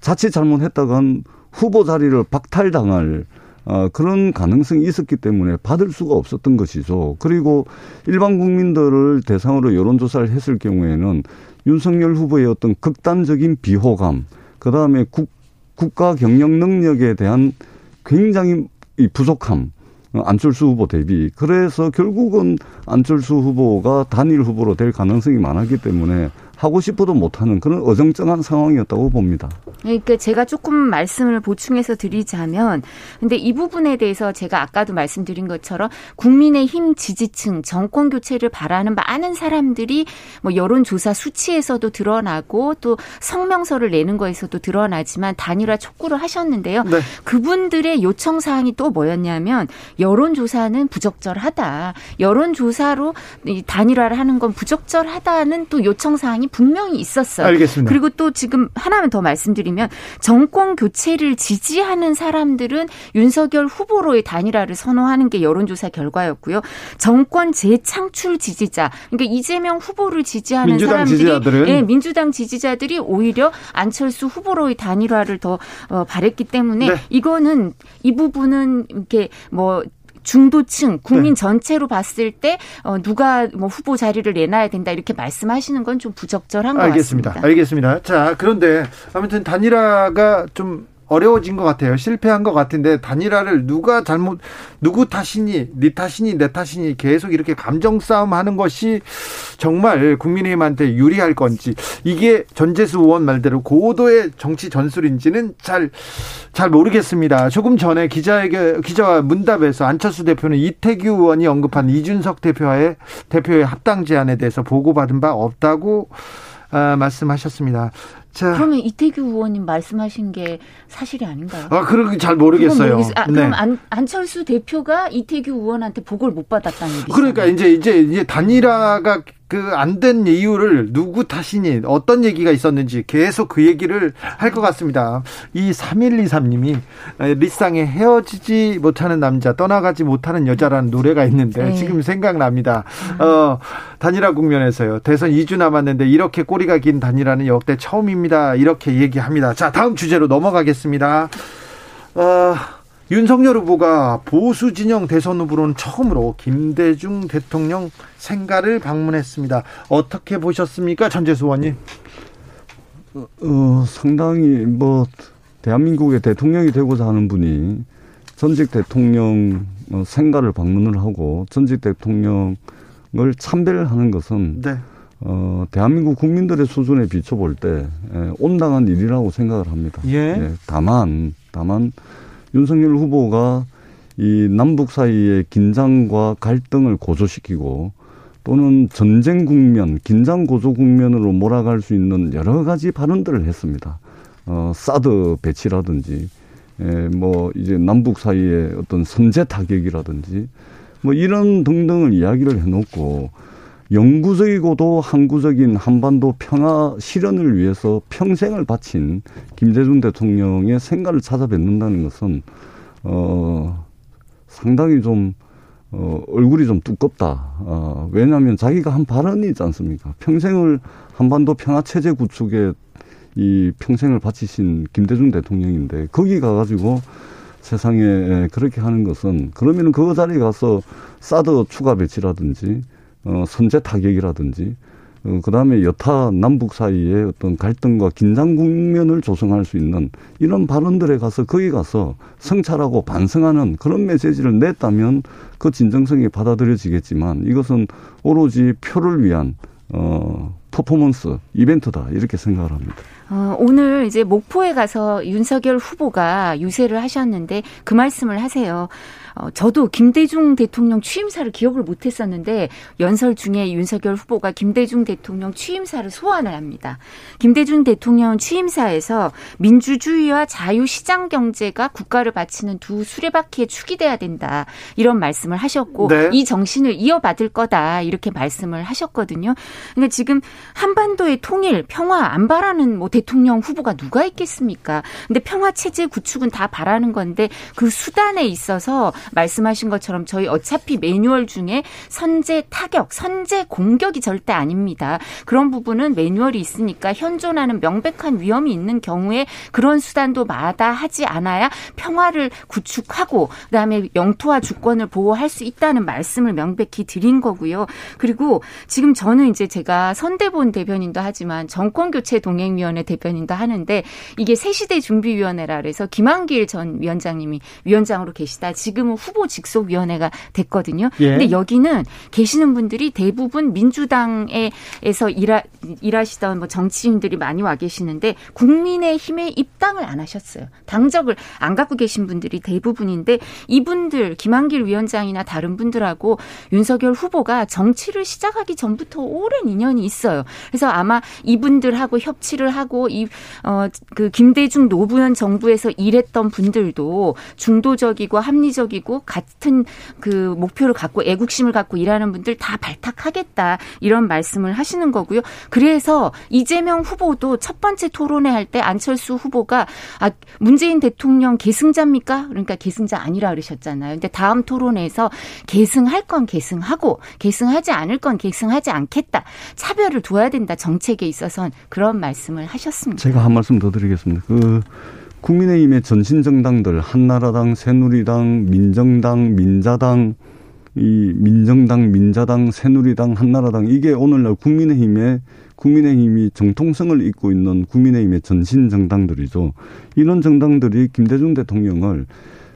자칫 잘못했다간 후보 자리를 박탈당할 어, 그런 가능성이 있었기 때문에 받을 수가 없었던 것이죠. 그리고 일반 국민들을 대상으로 여론조사를 했을 경우에는 윤석열 후보의 어떤 극단적인 비호감, 그 다음에 국, 국가 경영 능력에 대한 굉장히 부족함, 어, 안철수 후보 대비. 그래서 결국은 안철수 후보가 단일 후보로 될 가능성이 많았기 때문에 하고 싶어도 못하는 그런 어정쩡한 상황이었다고 봅니다. 그러니까 제가 조금 말씀을 보충해서 드리자면, 근데 이 부분에 대해서 제가 아까도 말씀드린 것처럼 국민의힘 지지층 정권 교체를 바라는 많은 사람들이 뭐 여론조사 수치에서도 드러나고 또 성명서를 내는 거에서도 드러나지만 단일화 촉구를 하셨는데요. 네. 그분들의 요청 사항이 또 뭐였냐면 여론조사는 부적절하다. 여론조사로 단일화를 하는 건 부적절하다는 또 요청 사항이 분명히 있었어요. 알겠습니다. 그리고 또 지금 하나만 더 말씀드리면 정권 교체를 지지하는 사람들은 윤석열 후보로의 단일화를 선호하는 게 여론조사 결과였고요. 정권 재창출 지지자, 그러니까 이재명 후보를 지지하는 사람들이 지지자들은? 예, 민주당 지지자들이 오히려 안철수 후보로의 단일화를 더 어, 바랬기 때문에 네. 이거는 이 부분은 이렇게 뭐 중도층 국민 네. 전체로 봤을 때 어, 누가 뭐 후보 자리를 내놔야 된다 이렇게 말씀하시는 건 좀 부적절한 것 알겠습니다. 같습니다. 알겠습니다. 자 그런데 아무튼 단일화가 좀 어려워진 것 같아요. 실패한 것 같은데 단일화를 누가 잘못 누구 탓이니 네 탓이니 내 탓이니 계속 이렇게 감정 싸움하는 것이 정말 국민의힘한테 유리할 건지 이게 전재수 의원 말대로 고도의 정치 전술인지는 잘 잘 모르겠습니다. 조금 전에 기자에게 기자와 문답에서 안철수 대표는 이태규 의원이 언급한 이준석 대표와의 대표의 합당 제안에 대해서 보고받은 바 없다고 아, 말씀하셨습니다. 자. 그러면 이태규 의원님 말씀하신 게 사실이 아닌가요? 아, 그런 잘 모르겠어요. 아, 그럼 네. 안, 안철수 대표가 이태규 의원한테 보고를 못 받았다는 얘기죠. 그러니까 이제 이제 이제 단일화가 그 안 된 이유를 누구 탓이니 어떤 얘기가 있었는지 계속 그 얘기를 할 것 같습니다. 이 3123님이 리쌍에 헤어지지 못하는 남자 떠나가지 못하는 여자라는 노래가 있는데 네. 지금 생각납니다. 어, 단일화 국면에서요. 대선 2주 남았는데 이렇게 꼬리가 긴 단일화는 역대 처음입니다. 이렇게 얘기합니다. 자, 다음 주제로 넘어가겠습니다. 어, 윤석열 후보가 보수 진영 대선 후보로는 처음으로 김대중 대통령 생가를 방문했습니다. 어떻게 보셨습니까, 전재수 의원님? 어, 어, 상당히 뭐 대한민국의 대통령이 되고자 하는 분이 전직 대통령 어, 생가를 방문을 하고 전직 대통령을 참배를 것은 네. 어, 대한민국 국민들의 수준에 비춰볼 때 에, 온당한 일이라고 생각을 합니다. 예. 예 다만 다만 윤석열 후보가 이 남북 사이의 긴장과 갈등을 고조시키고 또는 전쟁 국면, 긴장 고조 국면으로 몰아갈 수 있는 여러 가지 발언들을 했습니다. 어, 사드 배치라든지, 에, 예, 뭐, 이제 남북 사이의 어떤 선제 타격이라든지, 뭐 이런 등등을 이야기를 해놓고, 영구적이고도 항구적인 한반도 평화 실현을 위해서 평생을 바친 김대중 대통령의 생가를 찾아뵙는다는 것은 어 상당히 좀 어, 얼굴이 좀 두껍다. 어, 왜냐하면 자기가 한 발언이 있지 않습니까? 평생을 한반도 평화 체제 구축에 이 평생을 바치신 김대중 대통령인데 거기 가가지고 세상에 그렇게 하는 것은 그러면 그 자리에 가서 사드 추가 배치라든지 어, 선제 타격이라든지 어, 그다음에 여타 남북 사이에 어떤 갈등과 긴장 국면을 조성할 수 있는 이런 발언들에 가서 거기 가서 성찰하고 반성하는 그런 메시지를 냈다면 그 진정성이 받아들여지겠지만 이것은 오로지 표를 위한 어 퍼포먼스 이벤트다 이렇게 생각을 합니다. 어, 오늘 이제 목포에 가서 윤석열 후보가 유세를 하셨는데 그 말씀을 하세요. 어, 저도 김대중 대통령 취임사를 기억을 못했었는데 연설 중에 윤석열 후보가 김대중 대통령 취임사를 소환을 합니다. 김대중 대통령 취임사에서 민주주의와 자유시장 경제가 국가를 바치는 두 수레바퀴에 축이 돼야 된다 이런 말씀을 하셨고 네. 이 정신을 이어받을 거다 이렇게 말씀을 하셨거든요. 그러니까 지금 한반도의 통일, 평화 안 바라는 뭐 대통령 후보가 누가 있겠습니까? 근데 평화 체제 구축은 다 바라는 건데 그 수단에 있어서 말씀하신 것처럼 저희 어차피 매뉴얼 중에 선제 타격, 선제 공격이 절대 아닙니다. 그런 부분은 매뉴얼이 있으니까 현존하는 명백한 위험이 있는 경우에 그런 수단도 마다하지 않아야 평화를 구축하고 그다음에 영토와 주권을 보호할 수 있다는 말씀을 명백히 드린 거고요. 그리고 지금 저는 이제 제가 선대본 대변인도 하지만 정권 교체 동행위원회 대변인도 하는데 이게 새시대 준비위원회라 그래서 김한길 전 위원장님이 위원장으로 계시다. 지금은 후보 직속위원회가 됐거든요. 예. 근데 여기는 계시는 분들이 대부분 민주당에서 일하, 일하시던 뭐 정치인들이 많이 와 계시는데 국민의힘에 입당을 안 하셨어요. 당적을 안 갖고 계신 분들이 대부분인데 이분들 김한길 위원장이나 다른 분들하고 윤석열 후보가 정치를 시작하기 전부터 오랜 인연이 있어요. 그래서 아마 이분들하고 협치를 하고 이 어 그 김대중 노무현 정부에서 일했던 분들도 중도적이고 합리적이고 가지고 같은 그 목표를 갖고 애국심을 갖고 일하는 분들 다 발탁하겠다 이런 말씀을 하시는 거고요. 그래서 이재명 후보도 첫 번째 토론회 할 때 안철수 후보가 아 문재인 대통령 계승자입니까? 그러니까 계승자 아니라 그러셨잖아요. 근데 다음 토론회에서 계승할 건 계승하고 계승하지 않을 건 계승하지 않겠다. 차별을 둬야 된다. 정책에 있어서는 그런 말씀을 하셨습니다. 제가 한 말씀 더 드리겠습니다. 그 국민의힘의 전신 정당들 한나라당, 새누리당, 민정당, 민자당, 이 민정당, 민자당, 새누리당, 한나라당 이게 오늘날 국민의힘의 국민의힘이 정통성을 잇고 있는 국민의힘의 전신 정당들이죠. 이런 정당들이 김대중 대통령을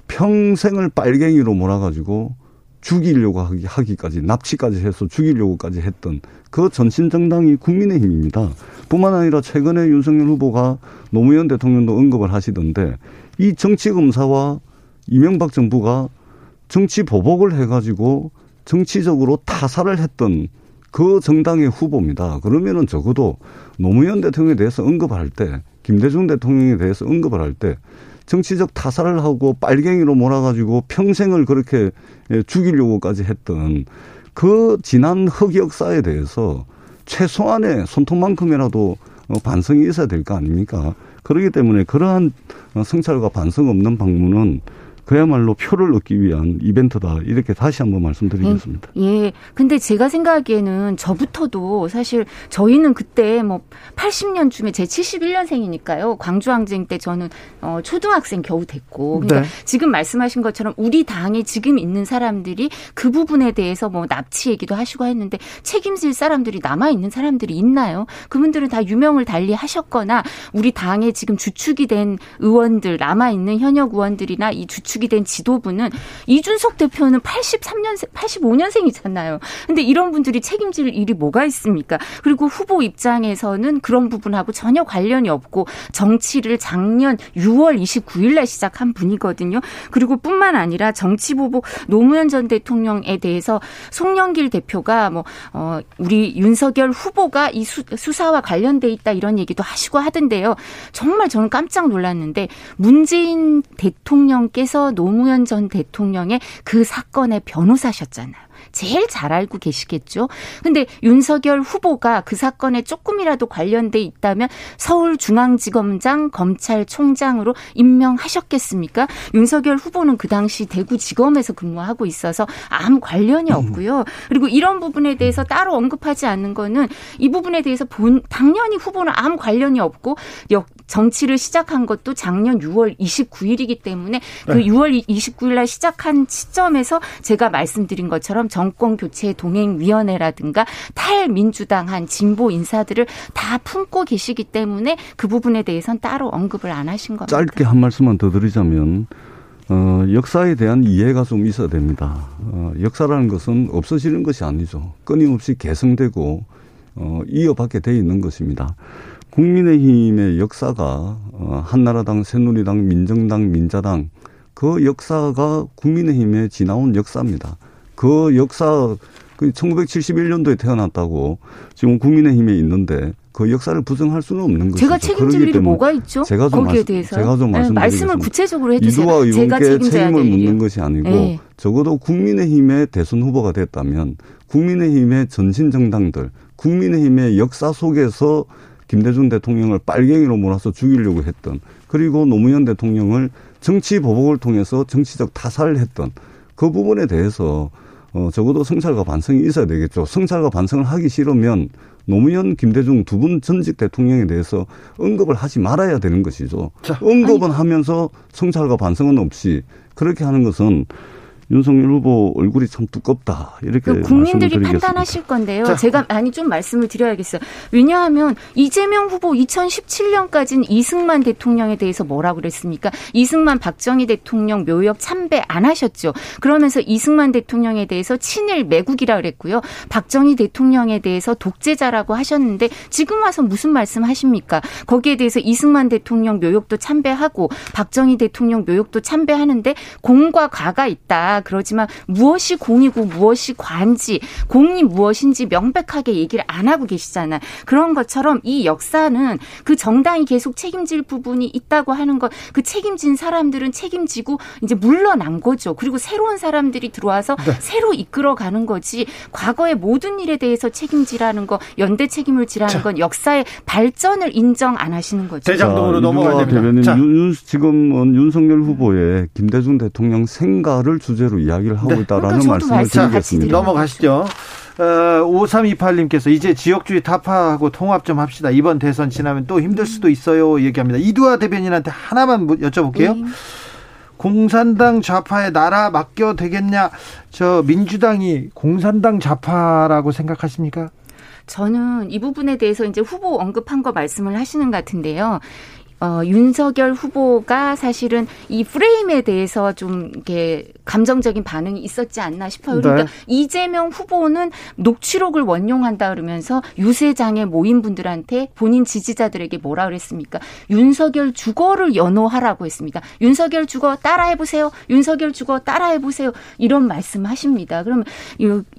평생을 빨갱이로 몰아가지고 죽이려고 하기, 까지 납치까지 해서 죽이려고까지 했던 그 전신 정당이 국민의힘입니다. 뿐만 아니라 최근에 윤석열 후보가 노무현 대통령도 언급을 하시던데 이 정치 검사와 이명박 정부가 정치 보복을 해가지고 정치적으로 타살을 했던 그 정당의 후보입니다. 그러면은 적어도 노무현 대통령에 대해서 언급할 때, 김대중 대통령에 대해서 언급을 할 때, 정치적 타살을 하고 빨갱이로 몰아가지고 평생을 그렇게 죽이려고까지 했던 그 지난 흑역사에 대해서 최소한의 손톱만큼이라도 반성이 있어야 될 거 아닙니까? 그렇기 때문에 그러한 성찰과 반성 없는 방문은 그야말로 표를 얻기 위한 이벤트다. 이렇게 다시 한번 말씀드리겠습니다. 예. 예. 근데 제가 생각하기에는 저부터도 사실 저희는 그때 뭐 80년쯤에 제 71년생이니까요. 광주항쟁 때 저는 어 초등학생 겨우 됐고. 그러니까 네. 지금 말씀하신 것처럼 우리 당에 지금 있는 사람들이 그 부분에 대해서 뭐 납치 얘기도 하시고 했는데 책임질 사람들이 남아 있는 사람들이 있나요? 그분들은 다 유명을 달리 하셨거나 우리 당에 지금 주축이 된 의원들 남아 있는 현역 의원들이나 이 주축 구축이 된 지도부는 이준석 대표는 83년생, 85년생이잖아요. 근데 이런 분들이 책임질 일이 뭐가 있습니까? 그리고 후보 입장에서는 그런 부분하고 전혀 관련이 없고 정치를 작년 6월 29일 날 시작한 분이거든요. 그리고 뿐만 아니라 정치보복 노무현 전 대통령에 대해서 송영길 대표가 뭐, 어, 우리 윤석열 후보가 이 수, 수사와 관련돼 있다 이런 얘기도 하시고 하던데요. 정말 저는 깜짝 놀랐는데 문재인 대통령께서 노무현 전 대통령의 그 사건의 변호사셨잖아요. 제일 잘 알고 계시겠죠. 근데 윤석열 후보가 그 사건에 조금이라도 관련돼 있다면 서울중앙지검장 검찰총장으로 임명하셨겠습니까? 윤석열 후보는 그 당시 대구지검에서 근무하고 있어서 아무 관련이 없고요. 그리고 이런 부분에 대해서 따로 언급하지 않는 거는 이 부분에 대해서 본 당연히 후보는 아무 관련이 없고 역 정치를 시작한 것도 작년 6월 29일이기 때문에 그 6월 29일 날 시작한 시점에서 제가 말씀드린 것처럼 정권 교체 동행위원회라든가 탈민주당한 진보 인사들을 다 품고 계시기 때문에 그 부분에 대해서는 따로 언급을 안 하신 겁니다. 짧게 한 말씀만 더 드리자면 어, 역사에 대한 이해가 좀 있어야 됩니다. 어, 역사라는 것은 없어지는 것이 아니죠. 끊임없이 개성되고 어, 이어받게 돼 있는 것입니다. 국민의힘의 역사가 어, 한나라당, 새누리당, 민정당, 민자당 그 역사가 국민의힘에 지나온 역사입니다. 그 역사 그 1971년도에 태어났다고 지금 국민의힘에 있는데 그 역사를 부정할 수는 없는 거죠. 제가 책임질 일이 뭐가 있죠? 제가 좀 거기에 대해서 제가 좀 네, 말씀을 구체적으로 해주세요. 이두화 의원께 책임을 묻는 것이 아니고 네. 적어도 국민의힘의 대선 후보가 됐다면 국민의힘의 전신 정당들, 국민의힘의 역사 속에서 김대중 대통령을 빨갱이로 몰아서 죽이려고 했던 그리고 노무현 대통령을 정치 보복을 통해서 정치적 타살을 했던 그 부분에 대해서 어, 적어도 성찰과 반성이 있어야 되겠죠. 성찰과 반성을 하기 싫으면 노무현, 김대중 두 분 전직 대통령에 대해서 언급을 하지 말아야 되는 것이죠. 자, 언급은 아니. 하면서 성찰과 반성은 없이 그렇게 하는 것은 윤석열 후보 얼굴이 참 두껍다 이렇게 그 국민들이 판단하실 건데요. 자. 제가 많이 좀 말씀을 드려야겠어요. 왜냐하면 이재명 후보 2017년까지는 이승만 대통령에 대해서 뭐라고 그랬습니까? 이승만 박정희 대통령 묘역 참배 안 하셨죠. 그러면서 이승만 대통령에 대해서 친일 매국이라 그랬고요. 박정희 대통령에 대해서 독재자라고 하셨는데 지금 와서 무슨 말씀하십니까? 거기에 대해서 이승만 대통령 묘역도 참배하고 박정희 대통령 묘역도 참배하는데 공과 과가 있다. 그러지만 무엇이 공이고 무엇이 관지, 공이 무엇인지 명백하게 얘기를 안 하고 계시잖아요. 그런 것처럼 이 역사는 그 정당이 계속 책임질 부분이 있다고 하는 것, 그 책임진 사람들은 책임지고 이제 물러난 거죠. 그리고 새로운 사람들이 들어와서 네. 새로 이끌어가는 거지. 과거의 모든 일에 대해서 책임지라는 거, 연대 책임을 지라는 건 역사의 발전을 인정 안 하시는 거죠. 대장동으로 넘어가야 됩니다. 윤, 지금 윤석열 후보의 김대중 대통령 생가를 주제 그대로 이야기를 하고 네. 있다라는 그러니까 말씀을 드리겠습니다. 넘어가시죠. 어, 5328님께서 이제 지역주의 타파하고 통합 좀 합시다. 이번 대선 지나면 또 힘들 수도 있어요. 얘기합니다. 이두화 대변인한테 하나만 여쭤볼게요. 네. 공산당 좌파에 나라 맡겨 되겠냐? 저 민주당이 공산당 좌파라고 생각하십니까? 저는 이 부분에 대해서 이제 후보 언급한 거 말씀을 하시는 것 같은데요. 어, 윤석열 후보가 사실은 이 프레임에 대해서 좀 이렇게 감정적인 반응이 있었지 않나 싶어요. 그러니까 네. 이재명 후보는 녹취록을 원용한다 그러면서 유세장에 모인 분들한테 본인 지지자들에게 뭐라 그랬습니까? 윤석열 주거를 연호하라고 했습니다. 윤석열 주거 따라해 보세요. 윤석열 주거 따라해 보세요. 이런 말씀하십니다. 그러면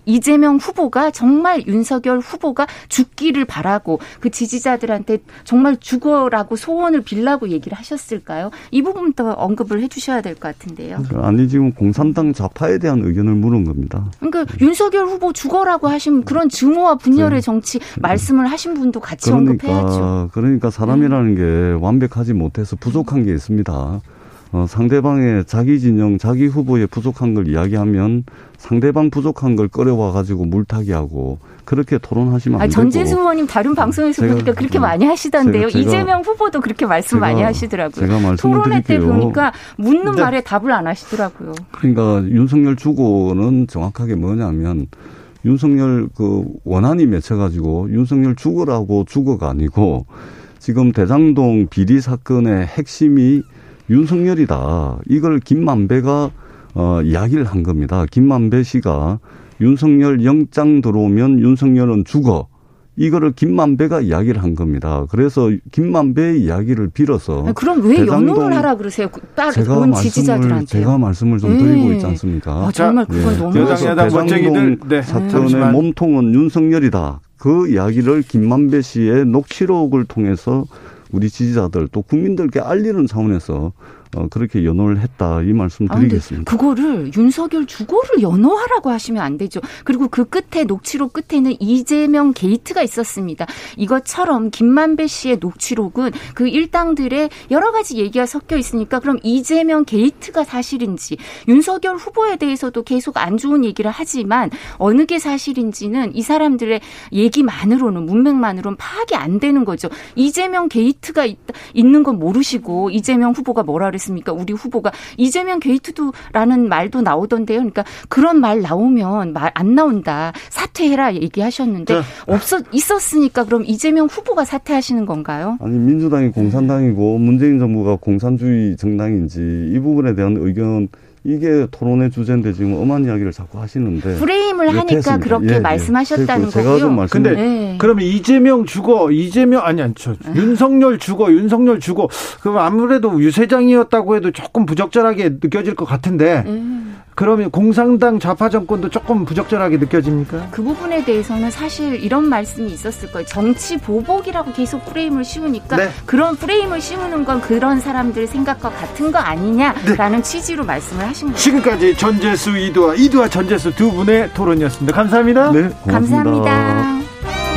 이재명 후보가 정말 윤석열 후보가 죽기를 바라고 그 지지자들한테 정말 죽어라고 소원을 빌라고 얘기를 하셨을까요? 이 부분도 언급을 해주셔야 될 것 같은데요. 아니 지금 공산당 좌파에 대한 의견을 물은 겁니다. 그러니까 네. 윤석열 후보 죽어라고 하신 그런 증오와 분열의 네. 정치 말씀을 하신 분도 같이 그러니까, 언급해야죠. 그러니까 사람이라는 게 완벽하지 못해서 부족한 게 있습니다. 어, 상대방의 자기 진영, 자기 후보의 부족한 걸 이야기하면 상대방 부족한 걸 끌어와 가지고 물타기 하고 그렇게 토론하시면 안 아, 되고. 전진수 의원님 다른 방송에서 제가, 보니까 그렇게 많이 하시던데요. 제가, 이재명 후보도 그렇게 말씀 제가, 많이 하시더라고요. 제가 말씀을 토론회 때 보니까 묻는 네. 말에 답을 안 하시더라고요. 그러니까 윤석열 주고는 정확하게 뭐냐면 윤석열 그 원한이 맺혀가지고 윤석열 죽으라고 죽어가 아니고 지금 대장동 비리 사건의 핵심이 윤석열이다. 이걸 김만배가 어, 이야기를 한 겁니다. 김만배 씨가 윤석열 영장 들어오면 윤석열은 죽어. 이거를 김만배가 이야기를 한 겁니다. 그래서 김만배의 이야기를 빌어서 아니, 그럼 왜 연호를 하라 그러세요? 딸 제가 말씀을 지지자들한테 제가 말씀을 좀 드리고 네. 있지 않습니까? 아, 정말 그건 네. 너무 그래서 대장동 네. 사건의 몸통은 윤석열이다. 그 이야기를 김만배 씨의 녹취록을 통해서 우리 지지자들 또 국민들께 알리는 차원에서 어, 그렇게 연호를 했다 이 말씀 아, 드리겠습니다. 아, 그거를 윤석열 주거를 연호하라고 하시면 안 되죠. 그리고 그 끝에 녹취록 끝에는 이재명 게이트가 있었습니다. 이것처럼 김만배 씨의 녹취록은 그 일당들의 여러 가지 얘기가 섞여 있으니까 그럼 이재명 게이트가 사실인지 윤석열 후보에 대해서도 계속 안 좋은 얘기를 하지만 어느 게 사실인지는 이 사람들의 얘기만으로는 문맥만으로는 파악이 안 되는 거죠. 이재명 게이트가 있, 있는 건 모르시고 이재명 후보가 뭐라 그랬 그랬습니까? 우리 후보가 이재명 게이트도라는 말도 나오던데요. 그러니까 그런 말 나오면 말 안 나온다. 사퇴해라 얘기하셨는데 네. 없었 있었으니까 그럼 이재명 후보가 사퇴하시는 건가요? 아니 민주당이 공산당이고 문재인 정부가 공산주의 정당인지 이 부분에 대한 의견 이게 토론의 주제인데 지금 엄한 이야기를 자꾸 하시는데 프레임을 하니까 했습니다. 그렇게 예, 예. 말씀하셨다는 예. 제가 좀 말씀. 근데 네. 그러면 이재명 죽어 이재명 아니 아니 저 아. 윤석열 죽어 윤석열 죽어 그럼 아무래도 유세장이었다고 해도 조금 부적절하게 느껴질 것 같은데 음. 그러면 공산당 좌파 정권도 조금 부적절하게 느껴집니까? 그 부분에 대해서는 사실 이런 말씀이 있었을 거예요. 정치 보복이라고 계속 프레임을 씌우니까 네. 그런 프레임을 씌우는 건 그런 사람들 생각과 같은 거 아니냐라는 네. 취지로 말씀을 하신 거예요. 지금까지 전재수 이두와 이두와 전재수 두 분의 토론이었습니다. 감사합니다. 네, 고맙습니다. 감사합니다.